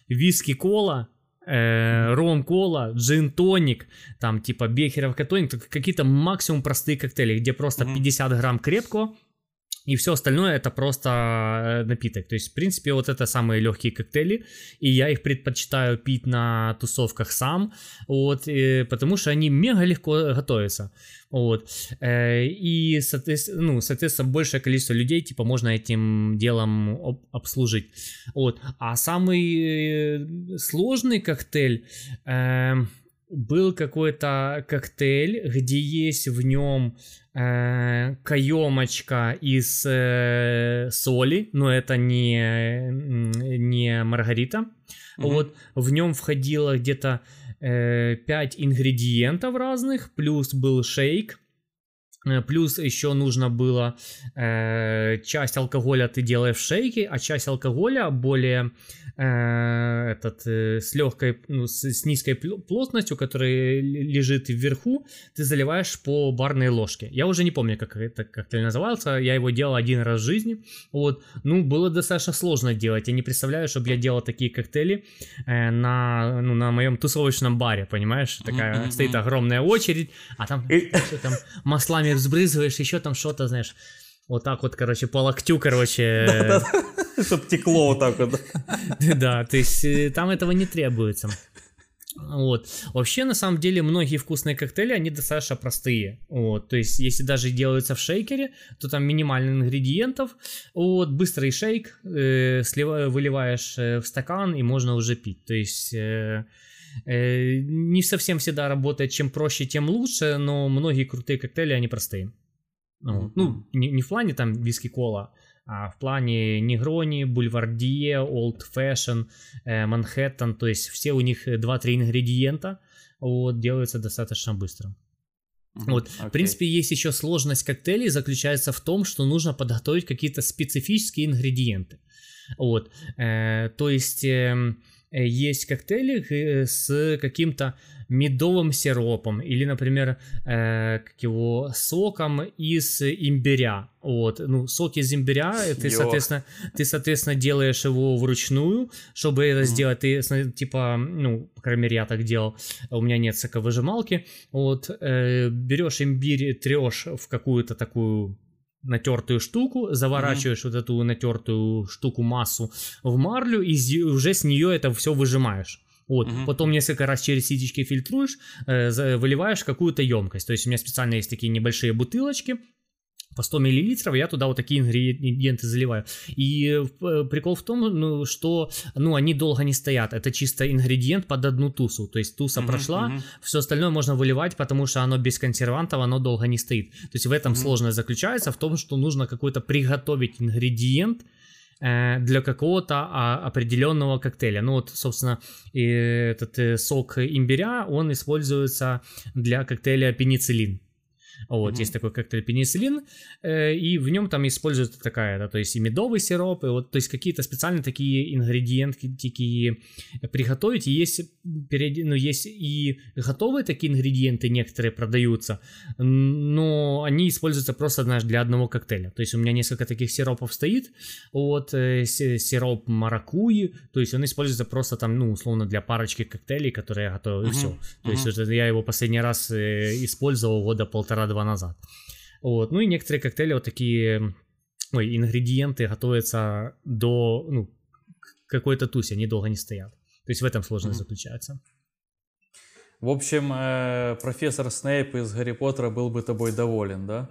Speaker 2: виски кола, э, ром кола, джин тоник, там типа бехеровка тоник, какие-то максимум простые коктейли, где просто
Speaker 1: Мгм.
Speaker 2: 50 грамм крепкого, и все остальное это просто э, напиток. То есть, в принципе, вот это самые легкие коктейли, и я их предпочитаю пить на тусовках сам, вот, э, потому что они мега легко готовятся. Вот. Э, И, соответственно, ну, соответственно, большее количество людей, типа, можно этим делом об- обслужить. Вот. А самый э, сложный коктейль, эм, был какой-то коктейль, где есть в нем э, каемочка из э, соли, но это не, не маргарита. Mm-hmm. Вот в нем входило где-то э, 5 ингредиентов разных, плюс был шейк. Э, плюс еще нужно было э, часть алкоголя ты делаешь в шейке, а часть алкоголя более Э, этот, э, с легкой, ну, с, с низкой плотностью, которая лежит вверху, ты заливаешь по барной ложке. Я уже не помню, как это коктейль назывался, я его делал один раз в жизни, вот, ну, было достаточно сложно делать, я не представляю, чтобы я делал такие коктейли э, на, ну, на моем тусовочном баре, понимаешь, такая mm-hmm. стоит огромная очередь, а там, там маслами взбрызываешь, еще там что-то, знаешь, вот так вот, короче, по локтю, короче.
Speaker 1: Чтоб текло вот так вот.
Speaker 2: Да, то есть э, там этого не требуется. Вот. Вообще, на самом деле, многие вкусные коктейли, они достаточно простые. Вот. То есть, если даже делаются в шейкере, то там минимально ингредиентов. Вот. Быстрый шейк, э, слива, выливаешь э, в стакан, и можно уже пить. То есть... Э, не совсем всегда работает, чем проще, тем лучше, но многие крутые коктейли, они простые. Ну, ну не, не в плане там виски кола, а в плане Негрони, Бульвардье, Old Fashion, э, Манхэттен, то есть все у них 2-3 ингредиента вот, делаются достаточно быстро. Вот, okay. в принципе, есть еще сложность коктейлей заключается в том, что нужно подготовить какие-то специфические ингредиенты. Вот, э, то есть э, есть коктейли э, с каким-то медовым сиропом или, например, э, как его соком из имбиря. Вот, ну, сок из имбиря, ты, Ё. соответственно, ты, соответственно, делаешь его вручную, чтобы это mm. сделать, ты, типа, ну, по крайней мере, я так делал, у меня нет соковыжималки, вот, э, берешь имбирь, трешь в какую-то такую натертую штуку, заворачиваешь mm-hmm. вот эту натертую штуку массу в марлю и уже с нее это все выжимаешь. Вот. Угу. Потом несколько раз через ситечки фильтруешь, э, выливаешь какую-то емкость. То есть у меня специально есть такие небольшие бутылочки, по 100 миллилитров я туда вот такие ингредиенты заливаю. И э, прикол в том, ну, что ну, они долго не стоят. Это чисто ингредиент под одну тусу. То есть туса uh-huh, прошла, uh-huh. все остальное можно выливать, потому что оно без консервантов, оно долго не стоит. То есть в этом uh-huh. сложность заключается в том, что нужно какой-то приготовить ингредиент, Э, для какого-то а, определенного коктейля. Ну вот, собственно, этот э, сок имбиря, он используется для коктейля пенициллин. Вот, mm-hmm. есть такой коктейль пенициллин, э, и в нем там используется такая, да, то есть и медовый сироп, и вот, то есть какие-то специальные такие ингредиенты такие приготовить, и есть, ну, есть и готовые такие ингредиенты некоторые продаются, но они используются просто, знаешь, для одного коктейля, то есть у меня несколько таких сиропов стоит, вот, э, сироп маракуи, то есть он используется просто там, ну, условно, для парочки коктейлей, которые я готовлю, mm-hmm. и все, то mm-hmm. есть я его последний раз э, использовал года полтора-два два назад. Вот. Ну и некоторые коктейли вот такие, ой, ингредиенты готовятся до, ну, какой-то тусе, они долго не стоят. То есть в этом сложность mm-hmm. заключается.
Speaker 1: В общем, э, профессор Снейп из Гарри Поттера был бы тобой доволен, да?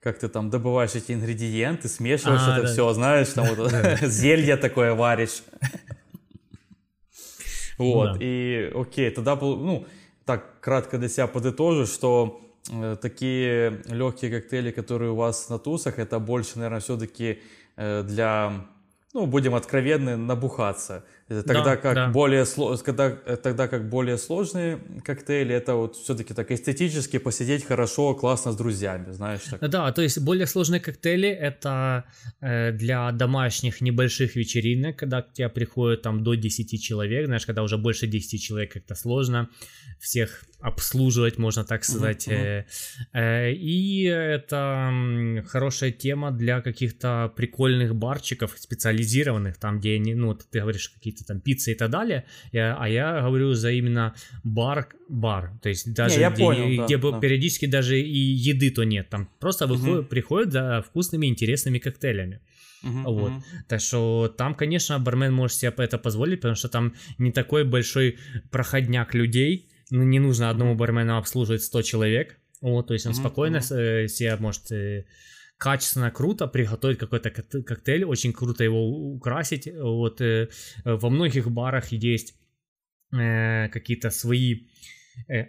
Speaker 1: Как ты там добываешь эти ингредиенты, смешиваешь а, это да. все, знаешь, там вот зелье такое варишь. Вот, и окей, тогда, ну, так кратко для себя подытожу, что такие легкие коктейли, которые у вас на тусах, это больше, наверное, все-таки э, для, ну, будем откровенны, набухаться. Тогда, да, как да. Более, когда, э, тогда как более сложные коктейли, это вот все-таки так эстетически посидеть хорошо, классно с друзьями, знаешь. Так.
Speaker 2: Да, то есть более сложные коктейли это э, для домашних небольших вечеринок, когда к тебе приходит там до 10 человек, знаешь, когда уже больше 10 человек как-то сложно всех обслуживать, можно так сказать. Uh-huh, uh-huh. И это хорошая тема для каких-то прикольных барчиков специализированных, там где они, ну, ты говоришь какие-то там пиццы и так далее, а я говорю за именно бар, бар, то есть даже Не, я где, понял, где да, периодически да. даже и еды то нет, там просто uh-huh. выходят, приходят за вкусными интересными коктейлями. Uh-huh, вот. Uh-huh. Так что там, конечно, бармен может себе это позволить, потому что там не такой большой проходняк людей, ну, не нужно одному бармену обслуживать 100 человек. Вот, то есть он mm-hmm. спокойно mm-hmm. себе может э, качественно, круто приготовить какой-то коктейль, очень круто его украсить. Вот э, во многих барах есть какие-то свои э,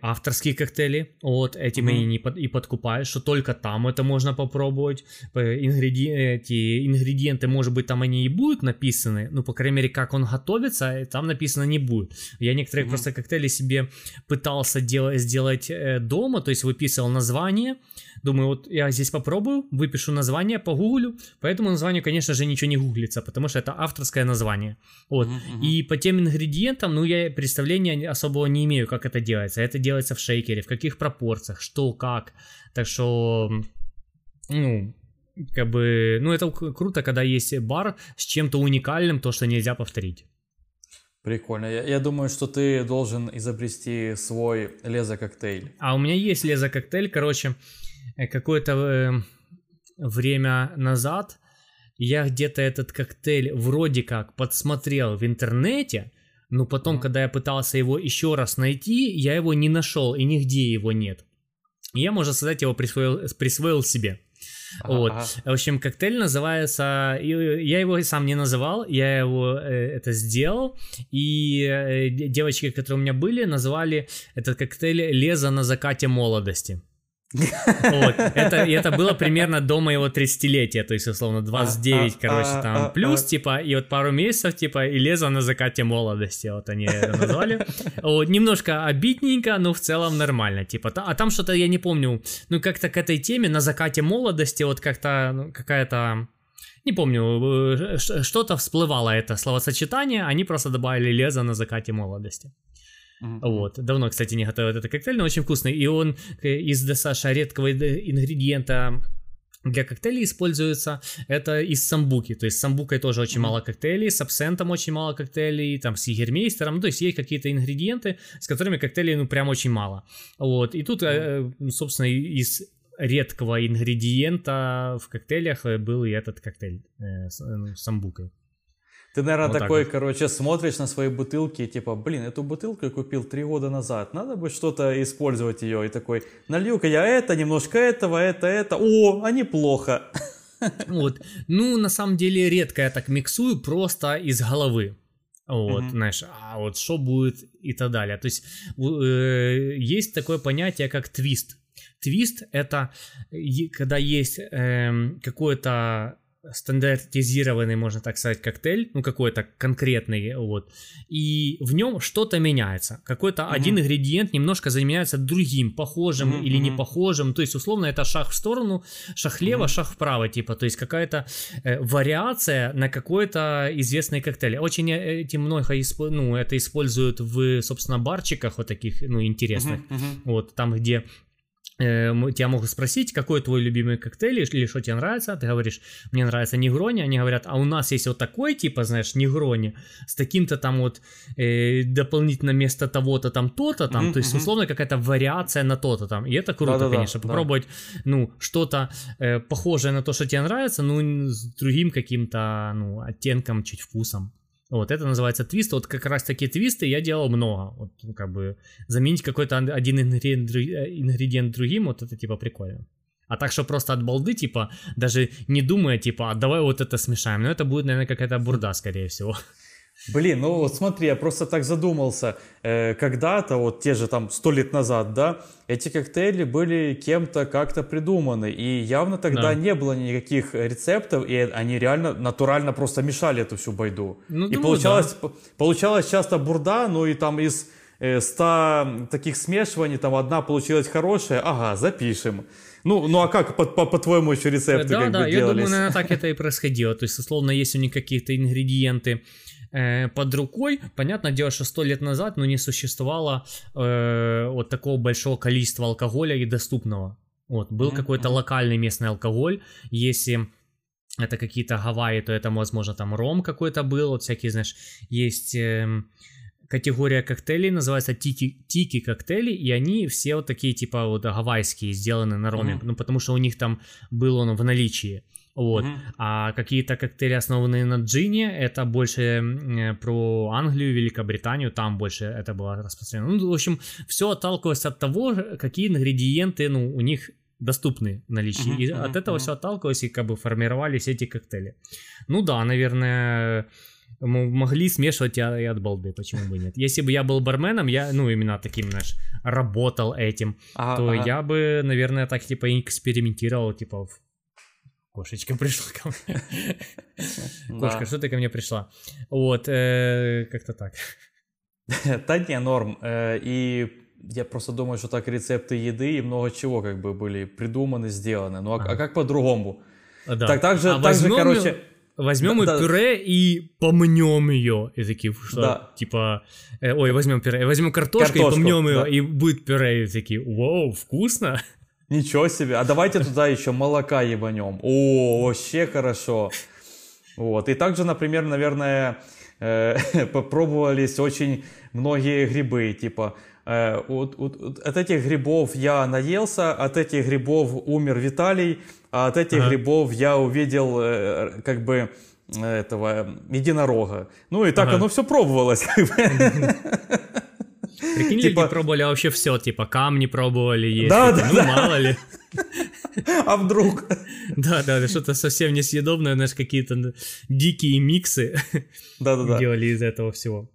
Speaker 2: авторские коктейли, вот этим mm-hmm. и, не под, и подкупаешь, что только там это можно попробовать, ингреди, эти ингредиенты, может быть, там они и будут написаны, ну, по крайней мере, как он готовится, э, там написано не будет. Я некоторые mm-hmm. просто коктейли себе пытался делать, сделать э, дома, то есть выписывал название, Думаю, вот я здесь попробую, выпишу название, погуглю. По этому названию, конечно же, ничего не гуглится, потому что это авторское название. Вот. Uh-huh, И по тем ингредиентам, ну, я представления особого не имею, как это делается. Это делается в шейкере, в каких пропорциях, что, как. Так что, ну, как бы, ну, это круто, когда есть бар с чем-то уникальным, то, что нельзя повторить.
Speaker 1: Прикольно. Я, я думаю, что ты должен изобрести свой лезо-коктейль.
Speaker 2: А у меня есть лезо-коктейль, короче, Э, какое-то э, время назад я где-то этот коктейль вроде как подсмотрел в интернете, но потом, mm-hmm. когда я пытался его еще раз найти, я его не нашел и нигде его нет. я, можно сказать, его присвоил, присвоил себе. Ага, вот. Ага. В общем, коктейль называется. Я его сам не называл, я его э, это сделал. И э, девочки, которые у меня были, называли этот коктейль Леза на закате молодости. Вот, это, это было примерно до моего 30-летия, то есть, условно, 29, а, короче, а, там, а, плюс, типа, и вот пару месяцев, типа, и лезо на закате молодости, вот они это назвали. Вот, немножко обидненько, но в целом нормально, типа, а там что-то, я не помню, ну, как-то к этой теме на закате молодости, вот как-то, ну, какая-то не помню, э, что-то всплывало это словосочетание, они просто добавили лезо на закате молодости. Mm-hmm. Вот. Давно, кстати, не готовил этот коктейль, но очень вкусный. И он э, из Десаша редкого ингредиента для коктейлей используется это из самбуки, то есть с самбукой тоже очень mm-hmm. мало коктейлей, с абсентом очень мало коктейлей, там с егермейстером, ну, то есть есть какие-то ингредиенты, с которыми коктейлей ну прям очень мало, вот, и тут, mm-hmm. собственно, из редкого ингредиента в коктейлях был и этот коктейль э, с, э, с самбукой.
Speaker 1: Ты, наверное, вот такой, вот. короче, смотришь на свои бутылки, типа, блин, эту бутылку я купил три года назад, надо бы что-то использовать ее. И такой, налью-ка я это, немножко этого, это, это. О, а неплохо.
Speaker 2: Вот. Ну, на самом деле, редко я так миксую, просто из головы. Вот, mm-hmm. знаешь, а вот что будет и так далее. То есть э, есть такое понятие, как твист. Твист это когда есть э, какое-то стандартизированный, можно так сказать, коктейль, ну какой-то конкретный, вот, и в нем что-то меняется, какой-то угу. один ингредиент немножко заменяется другим, похожим угу, или не похожим, то есть условно это шаг в сторону, шаг влево, угу. шаг вправо, типа, то есть какая-то э, вариация на какой-то известный коктейль. Очень э, эти много, исп... ну, это используют в, собственно, барчиках вот таких, ну, интересных, угу. вот, там, где тебя могут спросить, какой твой любимый коктейль или что тебе нравится, ты говоришь, мне нравится негрони, они говорят, а у нас есть вот такой, типа, знаешь, негрони, с таким-то там вот э, дополнительно вместо того-то там то-то там, mm-hmm, то есть условно какая-то вариация на то-то там, и это круто, Да-да-да, конечно, попробовать, да. ну, что-то э, похожее на то, что тебе нравится, ну, с другим каким-то, ну, оттенком, чуть вкусом. Вот, это называется твист. Вот как раз такие твисты я делал много. Вот, ну, как бы заменить какой-то один э, ингредиент другим, вот это типа прикольно. А так, что просто от балды, типа, даже не думая, типа, а давай вот это смешаем. Но это будет, наверное, какая-то бурда, скорее всего.
Speaker 1: Блин, ну вот смотри, я просто так задумался. Э, когда-то, вот те же там сто лет назад, да, эти коктейли были кем-то как-то придуманы. И явно тогда да. не было никаких рецептов, и они реально натурально просто мешали эту всю байду. Ну, и думаю, получалось, да. получалось часто бурда, ну и там из э, 100 таких смешиваний, там одна получилась хорошая, ага, запишем. Ну, ну а как, по- по- по-твоему, еще рецепты да, как
Speaker 2: да,
Speaker 1: бы
Speaker 2: я
Speaker 1: делались?
Speaker 2: думаю, наверное, так это и происходило. То есть, условно, если у них какие-то ингредиенты э, под рукой. Понятное дело, что сто лет назад ну, не существовало э, вот такого большого количества алкоголя и доступного. Вот, был mm-hmm. какой-то локальный местный алкоголь. Если это какие-то Гавайи, то это, возможно, там ром какой-то был, вот всякие, знаешь, есть... Э, категория коктейлей называется тики, тики коктейли, и они все вот такие типа вот гавайские, сделаны на роме, mm-hmm. ну потому что у них там был он в наличии. Вот. Mm-hmm. А какие-то коктейли, основанные на джине, это больше э, про Англию, Великобританию, там больше это было распространено. Ну, в общем, все отталкивалось от того, какие ингредиенты ну, у них доступны в наличии. Mm-hmm. И от этого mm-hmm. все отталкивалось и как бы формировались эти коктейли. Ну да, наверное, могли смешивать и от балды, почему бы нет. Если бы я был барменом, я, ну, именно таким, знаешь, работал этим, ага, то ага. я бы, наверное, так, типа, экспериментировал, типа, кошечка пришла ко мне. Кошка, что ты ко мне пришла? Вот, э, как-то так.
Speaker 1: Да не, норм. Э, и я просто думаю, что так рецепты еды и много чего как бы были придуманы, сделаны. Ну а, а как по-другому?
Speaker 2: Да. Так, так же, а так же, короче... Возьмем да, и да. пюре и помнем ее. И такие, что, да. типа, э, ой, возьмем пюре, возьмем картошку, Картошку, и помнем да. ее, и будет пюре. И такие, вау, вкусно.
Speaker 1: Ничего себе. А давайте туда еще молока ебанем. О, вообще хорошо. Вот. И также, например, наверное, э, попробовались очень многие грибы, типа э, от, от, от этих грибов я наелся, от этих грибов умер Виталий, а от этих ага. грибов я увидел э, как бы этого единорога. Ну и так ага. оно все пробовалось.
Speaker 2: Прикинь, типа... люди пробовали вообще все, типа камни пробовали есть. Да, да, ну да. мало ли.
Speaker 1: А вдруг?
Speaker 2: Да, да, что-то совсем несъедобное, знаешь, какие-то дикие миксы делали из этого всего.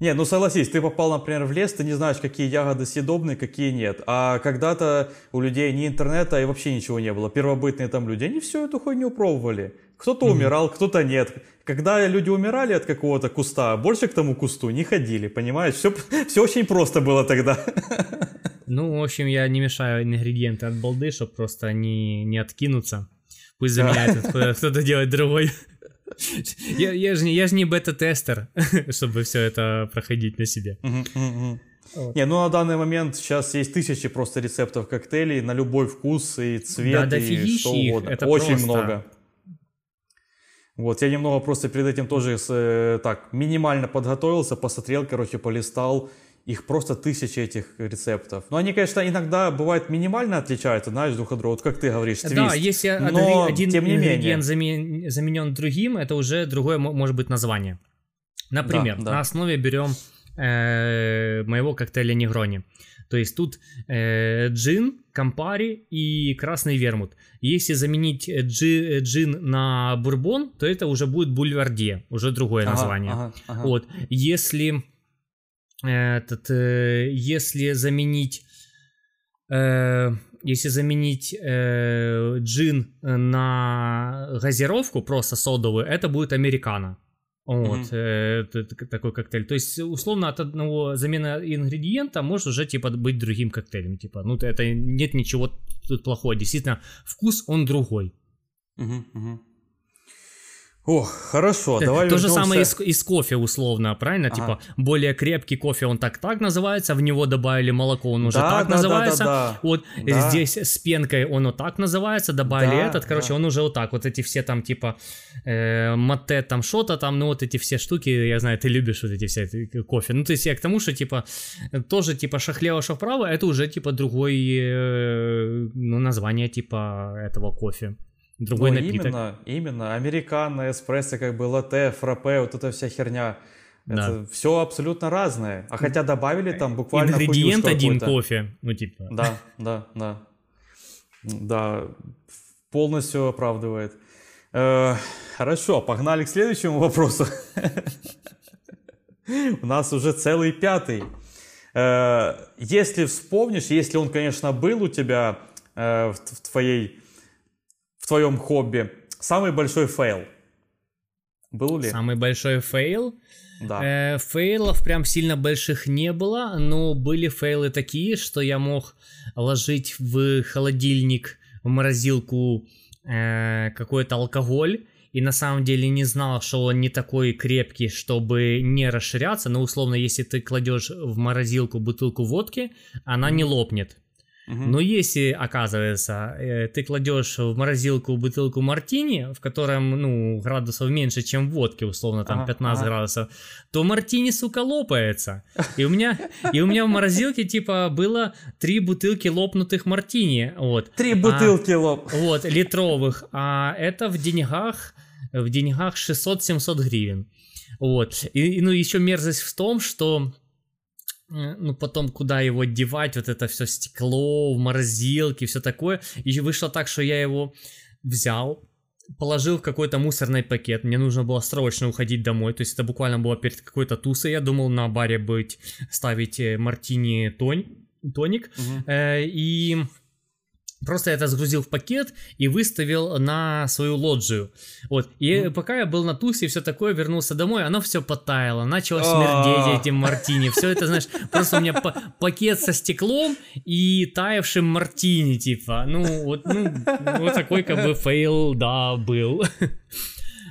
Speaker 1: Не, ну согласись, ты попал, например, в лес, ты не знаешь, какие ягоды съедобные, какие нет. А когда-то у людей ни интернета и вообще ничего не было. Первобытные там люди, они всю эту хуйню пробовали. Кто-то mm-hmm. умирал, кто-то нет. Когда люди умирали от какого-то куста, больше к тому кусту не ходили, понимаешь? Все, все очень просто было тогда.
Speaker 2: Ну, в общем, я не мешаю ингредиенты от балды, чтобы просто не, не откинуться. Пусть заменяет кто-то делает другой. Я, я же не, я же не бета-тестер, чтобы все это проходить на себе.
Speaker 1: Вот. Не, ну на данный момент сейчас есть тысячи просто рецептов коктейлей на любой вкус и цвет да, и что угодно. Это Очень просто... много. Вот, я немного просто перед этим тоже э, так минимально подготовился, посмотрел, короче, полистал. Их просто тысячи этих рецептов. Но они, конечно, иногда бывают минимально отличаются, знаешь, друг от друга. Вот как ты говоришь, твист.
Speaker 2: Да, если но, один тем не ингредиент менее. заменен другим, это уже другое может быть название. Например, да, да. на основе берем э, моего коктейля Негрони. То есть тут э, джин, кампари и красный вермут. Если заменить джи, джин на бурбон, то это уже будет бульварде, уже другое ага, название. Ага, ага. Вот. Если этот, э, если заменить э, если заменить э, джин на газировку, просто содовую, это будет американо. Вот, mm-hmm. э, такой коктейль. То есть, условно, от одного замена ингредиента может уже, типа, быть другим коктейлем. Типа, ну, это нет ничего тут плохого. Действительно, вкус, он другой.
Speaker 1: Mm-hmm. Mm-hmm. Ох, хорошо, давай
Speaker 2: То же самое из, из кофе условно, правильно? Ага. Типа более крепкий кофе, он так так называется, в него добавили молоко, он уже да, так да, называется. Да, да, да. Вот да. здесь с пенкой он вот так называется, добавили да, этот, короче, да. он уже вот так. Вот эти все там типа э, мате там что-то там, ну вот эти все штуки, я знаю, ты любишь вот эти все кофе. Ну то есть я к тому, что типа тоже типа шахлево шахправо, это уже типа другой э, ну, название типа этого кофе другой ну, напиток.
Speaker 1: Именно, именно. Американо, эспрессо, как бы латте, фраппе, вот эта вся херня. Да. Это все абсолютно разное. А хотя добавили там буквально
Speaker 2: Ингредиент один кофе. Ну, типа.
Speaker 1: Да, да, да. Да, полностью оправдывает. Э, хорошо, погнали к следующему вопросу. У нас уже целый пятый. Э, если вспомнишь, если он, конечно, был у тебя э, в твоей в твоем хобби самый большой фейл? Был ли?
Speaker 2: Самый большой фейл?
Speaker 1: Да.
Speaker 2: Э, фейлов прям сильно больших не было, но были фейлы такие, что я мог ложить в холодильник, в морозилку э, какой-то алкоголь, и на самом деле не знал, что он не такой крепкий, чтобы не расширяться, но условно, если ты кладешь в морозилку бутылку водки, она не лопнет. Угу. Но если, оказывается, э, ты кладешь в морозилку бутылку мартини, в котором, ну, градусов меньше, чем в водке, условно, там ага, 15 ага. градусов, то мартини, сука, лопается. И у меня, и у меня в морозилке, типа, было три бутылки лопнутых мартини, вот.
Speaker 1: Три а, бутылки а, лоп.
Speaker 2: Вот, литровых. А это в деньгах, в деньгах 600-700 гривен. Вот. И, ну, еще мерзость в том, что ну, потом куда его девать, вот это все стекло в морозилке, все такое. И вышло так, что я его взял, положил в какой-то мусорный пакет. Мне нужно было срочно уходить домой. То есть это буквально было перед какой-то тусой. Я думал на баре быть, ставить э, мартини тонь, тоник. Угу. Э, и Просто я это загрузил в пакет и выставил на свою лоджию. Вот. И mm. пока я был на тусе и все такое, вернулся домой, оно все потаяло, начало смердеть этим мартини. Все это, знаешь, просто у меня пакет со стеклом и таявшим мартини, типа. Ну, вот, ну, вот такой как бы фейл, да, был.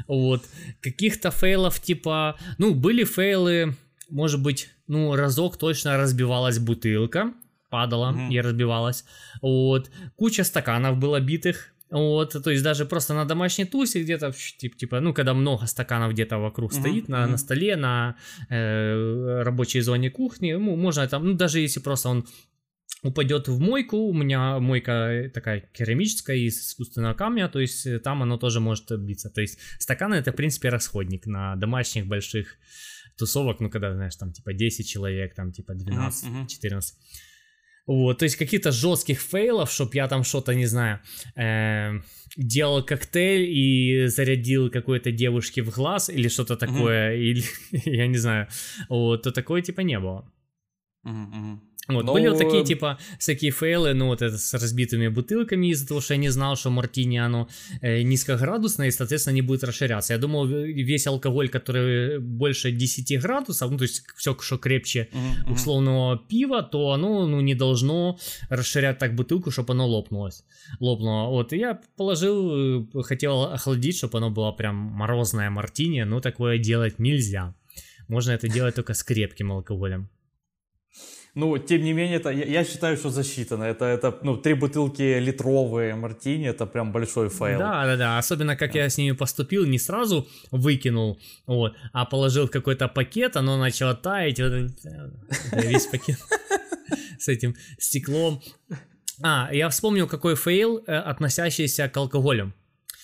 Speaker 2: Вот. Каких-то фейлов, типа, ну, были фейлы, может быть, ну, разок точно разбивалась бутылка падала mm-hmm. и разбивалась. Вот. Куча стаканов было битых. Вот, то есть даже просто на домашней тусе где-то, типа, типа ну, когда много стаканов где-то вокруг mm-hmm. стоит на, mm-hmm. на столе, на э, рабочей зоне кухни, ну, можно там, ну, даже если просто он упадет в мойку, у меня мойка такая керамическая из искусственного камня, то есть э, там оно тоже может биться. То есть стаканы это, в принципе, расходник на домашних больших тусовок, ну, когда, знаешь, там, типа, 10 человек, там, типа, 12-14. Mm-hmm. Вот, то есть каких-то жестких фейлов, чтоб я там что-то, не знаю, э, делал коктейль и зарядил какой-то девушке в глаз или что-то такое, mm-hmm. или я не знаю, вот, то такое типа не было. Mm-hmm. Вот, Но... были вот такие, типа, всякие фейлы, ну, вот это с разбитыми бутылками из-за того, что я не знал, что мартини, оно э, низкоградусное, и, соответственно, не будет расширяться. Я думал, весь алкоголь, который больше 10 градусов, ну, то есть все, что крепче uh-huh. условного пива, то оно, ну, не должно расширять так бутылку, чтобы оно лопнулось. Лопнуло. Вот, и я положил, э, хотел охладить, чтобы оно было прям морозное мартини, но такое делать нельзя. Можно это делать только с крепким алкоголем.
Speaker 1: Ну, тем не менее, это, я, я считаю, что засчитано. Это, это, ну, три бутылки литровые мартини, это прям большой файл.
Speaker 2: Да, да, да. Особенно, как я с ними поступил, не сразу выкинул, вот, а положил какой-то пакет, оно начало таять, вот, весь пакет с этим стеклом. А, я вспомнил, какой фейл, э, относящийся к алкоголям.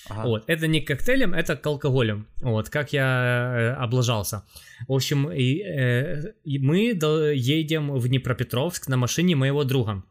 Speaker 2: Ага. Вот, это не к коктейлям, это к алкоголям. Вот, как я э, облажался. В общем, и, э, и мы до, едем в Днепропетровск на машине моего друга.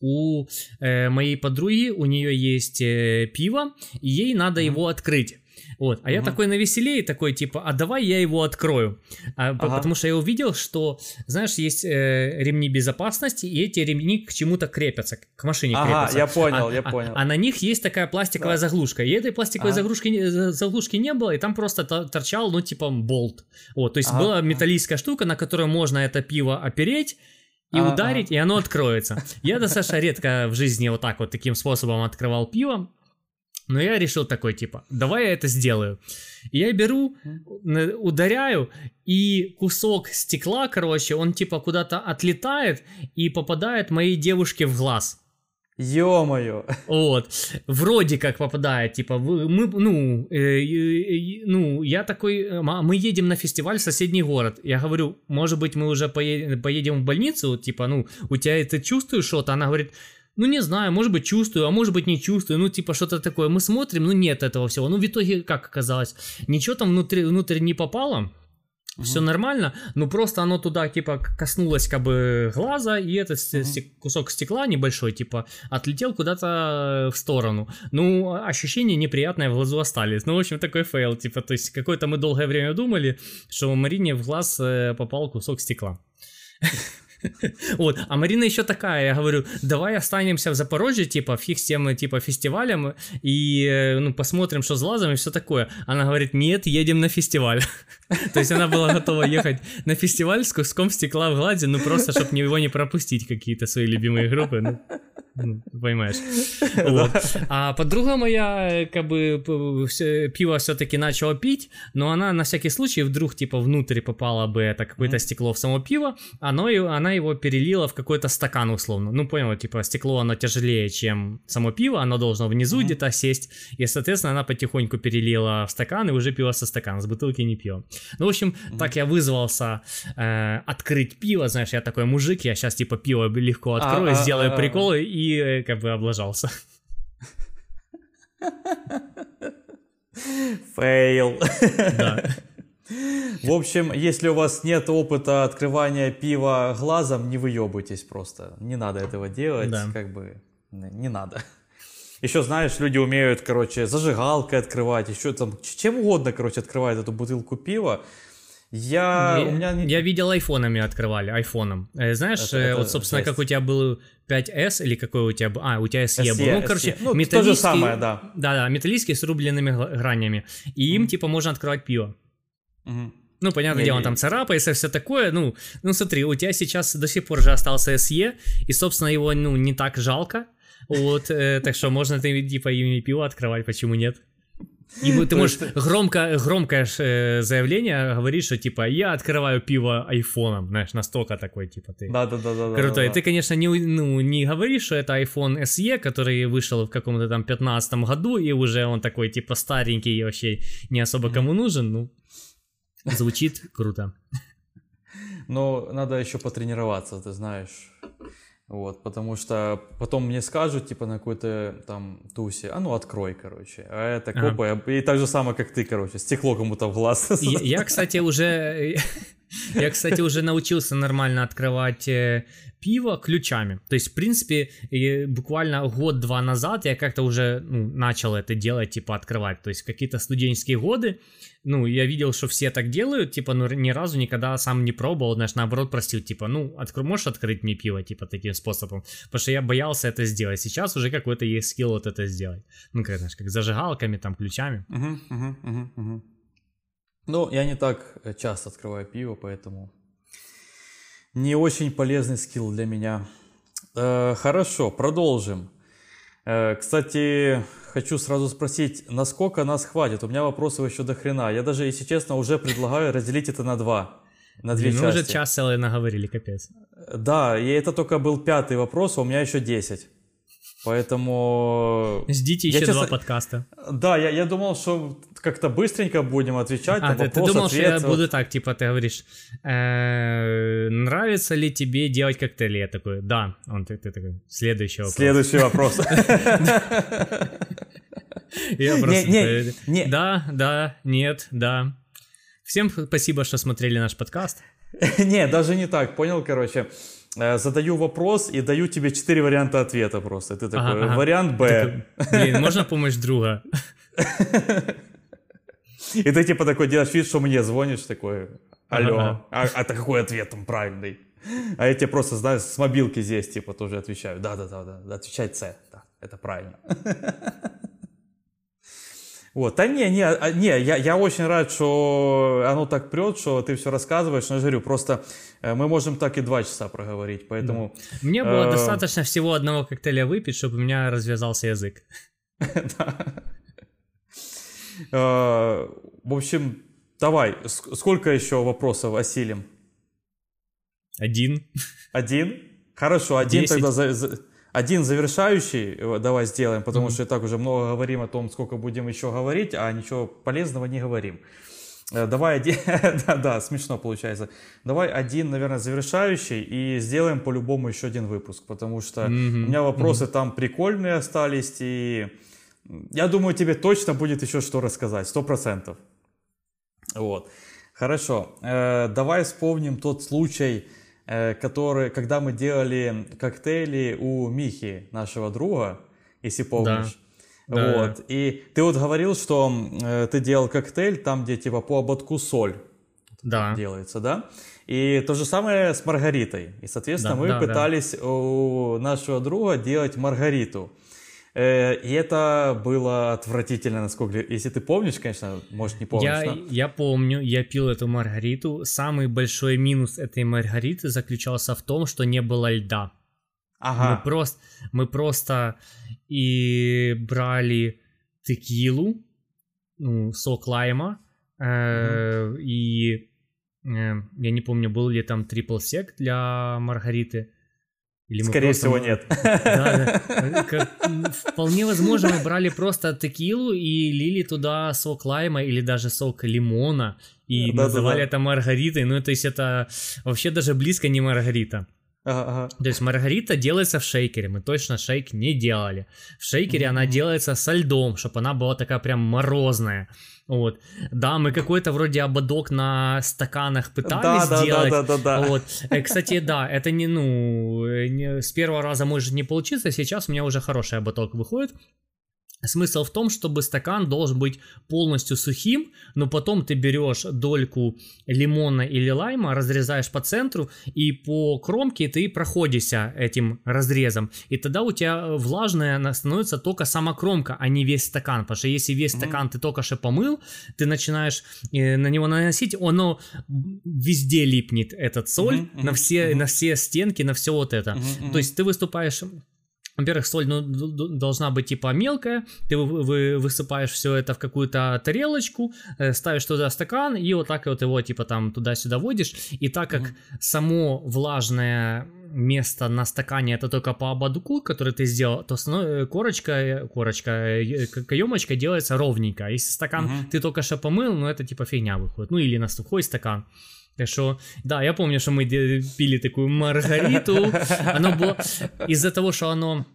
Speaker 2: У э, моей подруги, у нее есть э, пиво, и ей надо mm-hmm. его открыть. Вот. А угу. я такой навеселе, такой типа, а давай я его открою. А, ага. Потому что я увидел, что, знаешь, есть э, ремни безопасности, и эти ремни к чему-то крепятся, к машине ага, крепятся.
Speaker 1: я понял, а, я
Speaker 2: а,
Speaker 1: понял.
Speaker 2: А, а на них есть такая пластиковая да. заглушка. И этой пластиковой ага. заглушки, заглушки не было, и там просто торчал, ну, типа, болт. Вот, то есть ага. была металлическая штука, на которую можно это пиво опереть, и а, ударить, и оно откроется. Я достаточно редко в жизни вот так вот таким способом открывал пиво. Но я решил такой, типа, давай я это сделаю. И я беру, ударяю, и кусок стекла, короче, он типа куда-то отлетает и попадает моей девушке в глаз.
Speaker 1: Ё-моё.
Speaker 2: Вот. Вроде как попадает, типа, мы, ну, э, э, ну, я такой, э, мы едем на фестиваль в соседний город. Я говорю, может быть, мы уже поедем, поедем в больницу, типа, ну, у тебя это чувствуешь что-то? Она говорит, ну не знаю, может быть чувствую, а может быть не чувствую, ну типа что-то такое. Мы смотрим, ну нет этого всего. Ну в итоге как оказалось, ничего там внутри, внутрь не попало. Угу. Все нормально, но просто оно туда, типа, коснулось, как бы, глаза, и этот угу. кусок стекла небольшой, типа, отлетел куда-то в сторону. Ну, ощущения неприятные в глазу остались. Ну, в общем, такой фейл, типа, то есть, какое-то мы долгое время думали, что Марине в глаз э, попал кусок стекла. Вот, а Марина еще такая, я говорю, давай останемся в Запорожье, типа, фиг с тем, типа, фестивалем, и, э, ну, посмотрим, что с лазом и все такое. Она говорит, нет, едем на фестиваль. То есть она была готова ехать на фестиваль с куском стекла в глади, ну, просто, чтобы его не пропустить, какие-то свои любимые группы, ну, ну понимаешь. Вот. А подруга моя, как бы, пиво все-таки начала пить, но она на всякий случай вдруг, типа, внутрь попало бы это какое-то стекло в само пиво, оно, она его перелила в какой-то стакан условно. Ну, понял, типа стекло, оно тяжелее, чем само пиво, оно должно внизу mm-hmm. где-то сесть. И, соответственно, она потихоньку перелила в стакан, и уже пила со стакана, с бутылки не пила. Ну, в общем, mm-hmm. так я вызвался э, открыть пиво, знаешь, я такой мужик, я сейчас типа пиво легко открою, а, сделаю а, приколы и э, как бы облажался.
Speaker 1: Фейл. Да. В общем, если у вас нет опыта открывания пива глазом, не выебывайтесь просто. Не надо этого делать, да. как бы не надо. Еще, знаешь, люди умеют, короче, зажигалкой открывать, еще там чем угодно, короче, открывают эту бутылку пива. Я,
Speaker 2: я,
Speaker 1: у меня...
Speaker 2: я видел айфонами открывали, айфоном. Э, знаешь, это, это вот, собственно, жесть. как у тебя был 5S или какой у тебя был? А, у тебя SE, SE был. Ну, короче,
Speaker 1: ну, металлический. То же самое, да.
Speaker 2: Да, да, металлический с рубленными гранями. И им, mm. типа, можно открывать пиво. Ну, понятное не, дело, он там царапается, все такое. Ну, ну, смотри, у тебя сейчас до сих пор же остался SE, и, собственно, его, ну, не так жалко. Вот, э, так что можно ты, типа, ими пиво открывать, почему нет? И ты можешь громко, громкое э, заявление говорить, что типа я открываю пиво айфоном, знаешь, настолько такой, типа ты.
Speaker 1: Да, да, да, да.
Speaker 2: Крутой.
Speaker 1: Да,
Speaker 2: ты, конечно, не, ну, не говоришь, что это iPhone SE, который вышел в каком-то там 15 году, и уже он такой, типа, старенький и вообще не особо кому нужен, ну, звучит круто.
Speaker 1: Но надо еще потренироваться, ты знаешь. Вот, потому что потом мне скажут, типа, на какой-то там тусе, а ну открой, короче. А это копы, ага. и так же самое, как ты, короче, стекло кому-то в глаз.
Speaker 2: Я, я, кстати, уже... Я, кстати, уже научился нормально открывать э, пиво ключами. То есть, в принципе, буквально год-два назад я как-то уже ну, начал это делать, типа открывать. То есть, какие-то студенческие годы ну, я видел, что все так делают, типа, ну, ни разу никогда сам не пробовал, знаешь, наоборот просил, типа, ну, открой, можешь открыть мне пиво, типа, таким способом, потому что я боялся это сделать, сейчас уже какой-то есть скилл вот это сделать, ну, как, знаешь, как зажигалками, там, ключами.
Speaker 1: Угу, угу, угу. Ну, я не так часто открываю пиво, поэтому не очень полезный скилл для меня. Э, хорошо, продолжим. Э, кстати, хочу сразу спросить, насколько нас хватит? У меня вопросов еще до хрена. Я даже, если честно, уже предлагаю разделить это на два. На две
Speaker 2: Мы
Speaker 1: части.
Speaker 2: уже час целый наговорили, капец.
Speaker 1: Да, и это только был пятый вопрос, а у меня еще десять. Поэтому...
Speaker 2: Ждите еще честно... два подкаста.
Speaker 1: Да, я, я думал, что как-то быстренько будем отвечать
Speaker 2: а,
Speaker 1: на
Speaker 2: ты,
Speaker 1: вопрос,
Speaker 2: ты думал,
Speaker 1: ответ,
Speaker 2: что я буду так, типа, ты говоришь, э, нравится ли тебе делать коктейли? Я такой, да. Он ты, ты такой, следующий вопрос.
Speaker 1: Следующий вопрос.
Speaker 2: Я просто... Да, да, нет, да. Всем спасибо, что смотрели наш подкаст.
Speaker 1: Не, даже не так, понял, короче. Э, задаю вопрос и даю тебе четыре варианта ответа просто. Ты такой, ага, ага. вариант Б.
Speaker 2: Блин, можно помощь друга?
Speaker 1: И ты типа такой делаешь вид, что мне звонишь, такой, алло, ага. а, а это какой ответ там правильный? А я тебе просто, знаешь, с мобилки здесь типа тоже отвечаю. Да-да-да, да, отвечай С, да, это правильно. Вот, да не, не, а, не я, я очень рад, что оно так прет, что ты все рассказываешь, но я говорю, просто э, мы можем так и два часа проговорить, поэтому...
Speaker 2: Да. Мне было э... достаточно всего одного коктейля выпить, чтобы у меня развязался язык.
Speaker 1: Э, в общем, давай, сколько еще вопросов осилим?
Speaker 2: Один.
Speaker 1: Один? Хорошо, один тогда один завершающий э, давай сделаем, потому mm-hmm. что и так уже много говорим о том, сколько будем еще говорить, а ничего полезного не говорим. Э, давай один, да, да, смешно получается. Давай один, наверное, завершающий и сделаем по-любому еще один выпуск, потому что mm-hmm. у меня вопросы mm-hmm. там прикольные остались, и я думаю, тебе точно будет еще что рассказать, сто процентов. Вот, хорошо. Э, давай вспомним тот случай, Э, который, когда мы делали коктейли у Михи, нашего друга, если помнишь. Да. Вот. Да. И ты вот говорил, что э, ты делал коктейль там, где типа по ободку соль
Speaker 2: да.
Speaker 1: делается, да? И то же самое с Маргаритой. И, соответственно, да, мы да, пытались да. у нашего друга делать Маргариту. Э, и это было отвратительно, насколько... Если ты помнишь, конечно, может не помнишь.
Speaker 2: Я,
Speaker 1: но...
Speaker 2: я помню, я пил эту маргариту. Самый большой минус этой маргариты заключался в том, что не было льда.
Speaker 1: Ага.
Speaker 2: Мы просто, мы просто и брали текилу, ну, сок лайма, э, mm и э, я не помню, был ли там трипл сек для маргариты.
Speaker 1: Или Скорее просто... всего, нет.
Speaker 2: Да, да. Как, вполне возможно, мы брали просто текилу и лили туда сок лайма или даже сок лимона и да, называли да, да. это маргаритой. Ну, то есть это вообще даже близко не маргарита.
Speaker 1: Ага, ага.
Speaker 2: То есть маргарита делается в шейкере, мы точно шейк не делали. В шейкере mm-hmm. она делается со льдом, чтобы она была такая прям морозная. Вот. Да, мы какой-то вроде ободок на стаканах пытались да, сделать. Да, да, да, да, да. Вот. Э, кстати, да, это не, ну, не, с первого раза может не получиться, сейчас у меня уже хороший ободок выходит. Смысл в том, чтобы стакан должен быть полностью сухим, но потом ты берешь дольку лимона или лайма, разрезаешь по центру, и по кромке ты проходишься этим разрезом. И тогда у тебя влажная становится только сама кромка, а не весь стакан. Потому что если весь mm-hmm. стакан ты только что помыл, ты начинаешь э, на него наносить, оно везде липнет, этот соль, mm-hmm. на, все, mm-hmm. на все стенки, на все вот это. Mm-hmm. То есть ты выступаешь во-первых, соль ну, должна быть типа мелкая, ты вы, вы, высыпаешь все это в какую-то тарелочку, э, ставишь туда стакан и вот так вот его типа там туда-сюда водишь. И так как mm-hmm. само влажное место на стакане это только по ободку, который ты сделал, то э, корочка, корочка, э, каемочка делается ровненько. Если стакан mm-hmm. ты только что помыл, ну это типа фигня выходит. Ну или на сухой стакан. Так что, да, я помню, что мы пили такую маргариту. Оно было из-за того, что оно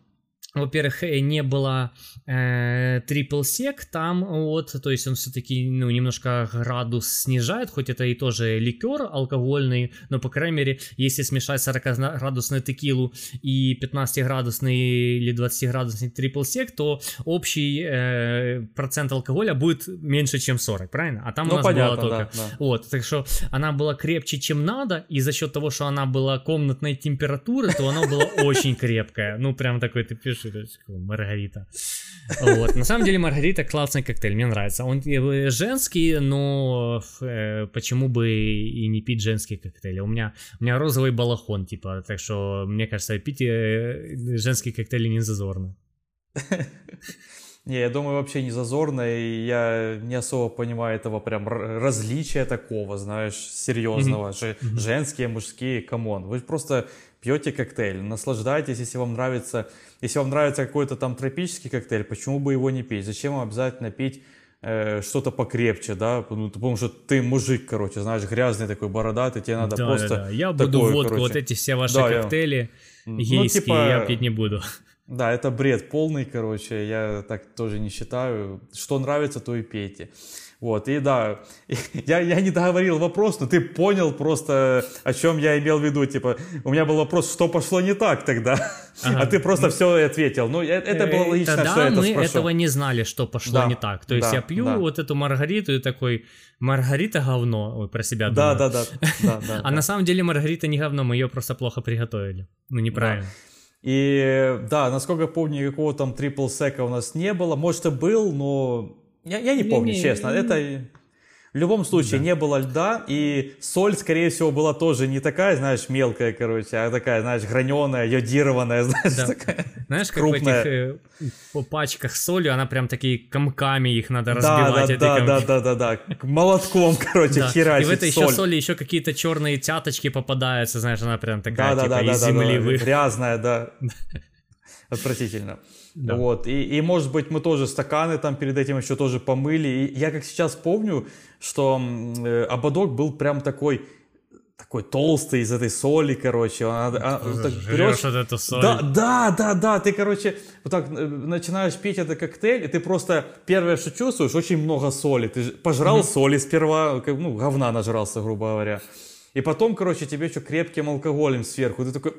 Speaker 2: во-первых, э, не было трипл э, сек там, вот, то есть он все-таки, ну, немножко градус снижает, хоть это и тоже ликер алкогольный, но, по крайней мере, если смешать 40-градусную текилу и 15-градусный или 20-градусный трипл сек, то общий э, процент алкоголя будет меньше, чем 40, правильно? А там ну, у нас понятно, было только... Да, да. Вот, так что она была крепче, чем надо, и за счет того, что она была комнатной температуры, то она была очень крепкая. Ну, прям такой ты пишешь Маргарита. Вот. На самом деле Маргарита классный коктейль, мне нравится. Он э, женский, но э, почему бы и не пить женские коктейли? У меня, у меня розовый балахон, типа, так что мне кажется, пить э, женские коктейли не зазорно.
Speaker 1: Не, я думаю, вообще не зазорно, и я не особо понимаю этого прям различия такого, знаешь, серьезного. Mm-hmm. Женские, мужские, come on. Вы просто пьете коктейль, наслаждайтесь, если вам нравится, если вам нравится какой-то там тропический коктейль, почему бы его не пить? Зачем вам обязательно пить э, что-то покрепче, да, ну, потому что ты мужик, короче, знаешь, грязный такой, бородатый, тебе надо да, просто... Да, да.
Speaker 2: Я буду такой, водку, короче... вот эти все ваши да, коктейли я... Гейские, ну, типа... я пить не буду.
Speaker 1: Да, это бред полный, короче, я так тоже не считаю. Что нравится, то и пейте. Вот, и да, я, я не договорил вопрос, но ты понял просто, о чем я имел в виду. Типа, у меня был вопрос, что пошло не так тогда, ага. а ты просто все ответил. Ну, э, это было логично,
Speaker 2: Тогда что это мы спрошу. этого не знали, что пошло да, не так. То есть да, я пью да. вот эту Маргариту и такой, Маргарита говно, Ой, про себя
Speaker 1: да, думаю. Да, да, да. да
Speaker 2: а на самом деле Маргарита не говно, мы ее просто плохо приготовили. Ну, неправильно.
Speaker 1: И да, насколько помню, никакого там трипл сека у нас не было. Может и был, но я, я не помню, не, честно. Это в любом случае да. не было льда, и соль, скорее всего, была тоже не такая, знаешь, мелкая, короче, а такая, знаешь, граненая, йодированная, знаешь, да. такая
Speaker 2: Знаешь, как крупная. в этих э, по пачках соли, она прям такие комками их надо разбивать. Да,
Speaker 1: да, да, да, да, да, молотком, короче, да. херачить
Speaker 2: И в этой соль. еще соли еще какие-то черные тяточки попадаются, знаешь, она прям такая, да, типа, да, да, из да, земли. Да.
Speaker 1: Грязная, да. Отвратительно. Да. Вот, и, и, может быть, мы тоже стаканы там перед этим еще тоже помыли. И я как сейчас помню, что э, ободок был прям такой такой толстый из этой соли, короче. Он,
Speaker 2: а, вот так берешь, вот эту соль.
Speaker 1: Да, да, да, да, ты, короче, вот так э, начинаешь пить этот коктейль, и ты просто первое, что чувствуешь, очень много соли. Ты пожрал mm-hmm. соли сперва, ну, говна нажрался, грубо говоря. И потом, короче, тебе еще крепким алкоголем сверху. Ты такой...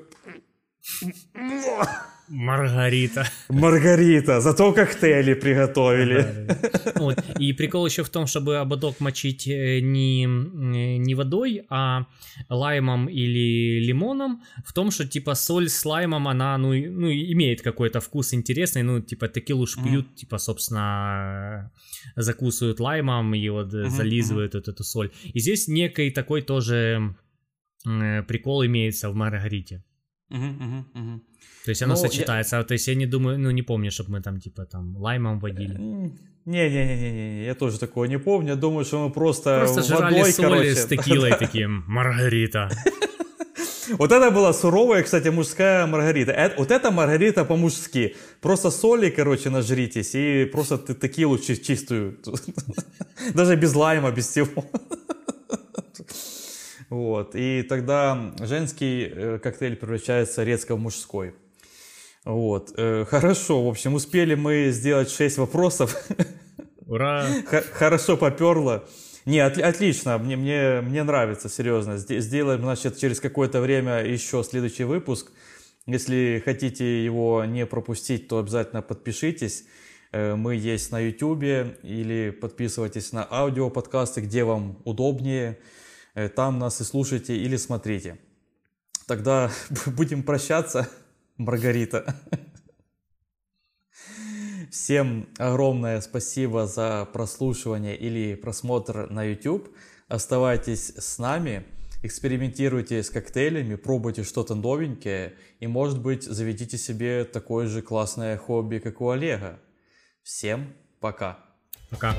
Speaker 2: Маргарита.
Speaker 1: Маргарита, зато коктейли приготовили.
Speaker 2: Вот. И прикол еще в том, чтобы ободок мочить э, не, э, не водой, а лаймом или лимоном, в том, что типа соль с лаймом, она ну, ну имеет какой-то вкус интересный, ну типа текилу ж пьют, mm. типа собственно закусывают лаймом и вот mm-hmm. зализывают mm-hmm. вот эту соль. И здесь некий такой тоже прикол имеется в Маргарите.
Speaker 1: Uh-huh, uh-huh.
Speaker 2: То есть оно ну, сочетается. Я... То есть я не думаю, ну не помню, чтобы мы там типа там лаймом водили.
Speaker 1: Не-не-не, я тоже такого не помню. Я думаю, что мы просто
Speaker 2: Просто жрали водой, соли короче. с текилой таким. Маргарита.
Speaker 1: Вот это была суровая, кстати, мужская маргарита. Это, вот это маргарита по-мужски. Просто соли, короче, нажритесь и просто текилу чистую. Даже без лайма, без всего. Вот. И тогда женский э, коктейль превращается резко в мужской. Вот. Э, хорошо, в общем, успели мы сделать 6 вопросов.
Speaker 2: Ура!
Speaker 1: Хорошо поперло. Не, от, отлично, мне, мне, мне нравится, серьезно. Сделаем, значит, через какое-то время еще следующий выпуск. Если хотите его не пропустить, то обязательно подпишитесь. Э, мы есть на YouTube или подписывайтесь на аудиоподкасты, где вам удобнее. Э, там нас и слушайте или смотрите. Тогда будем прощаться, Маргарита. Всем огромное спасибо за прослушивание или просмотр на YouTube. Оставайтесь с нами, экспериментируйте с коктейлями, пробуйте что-то новенькое и, может быть, заведите себе такое же классное хобби, как у Олега. Всем пока.
Speaker 2: Пока.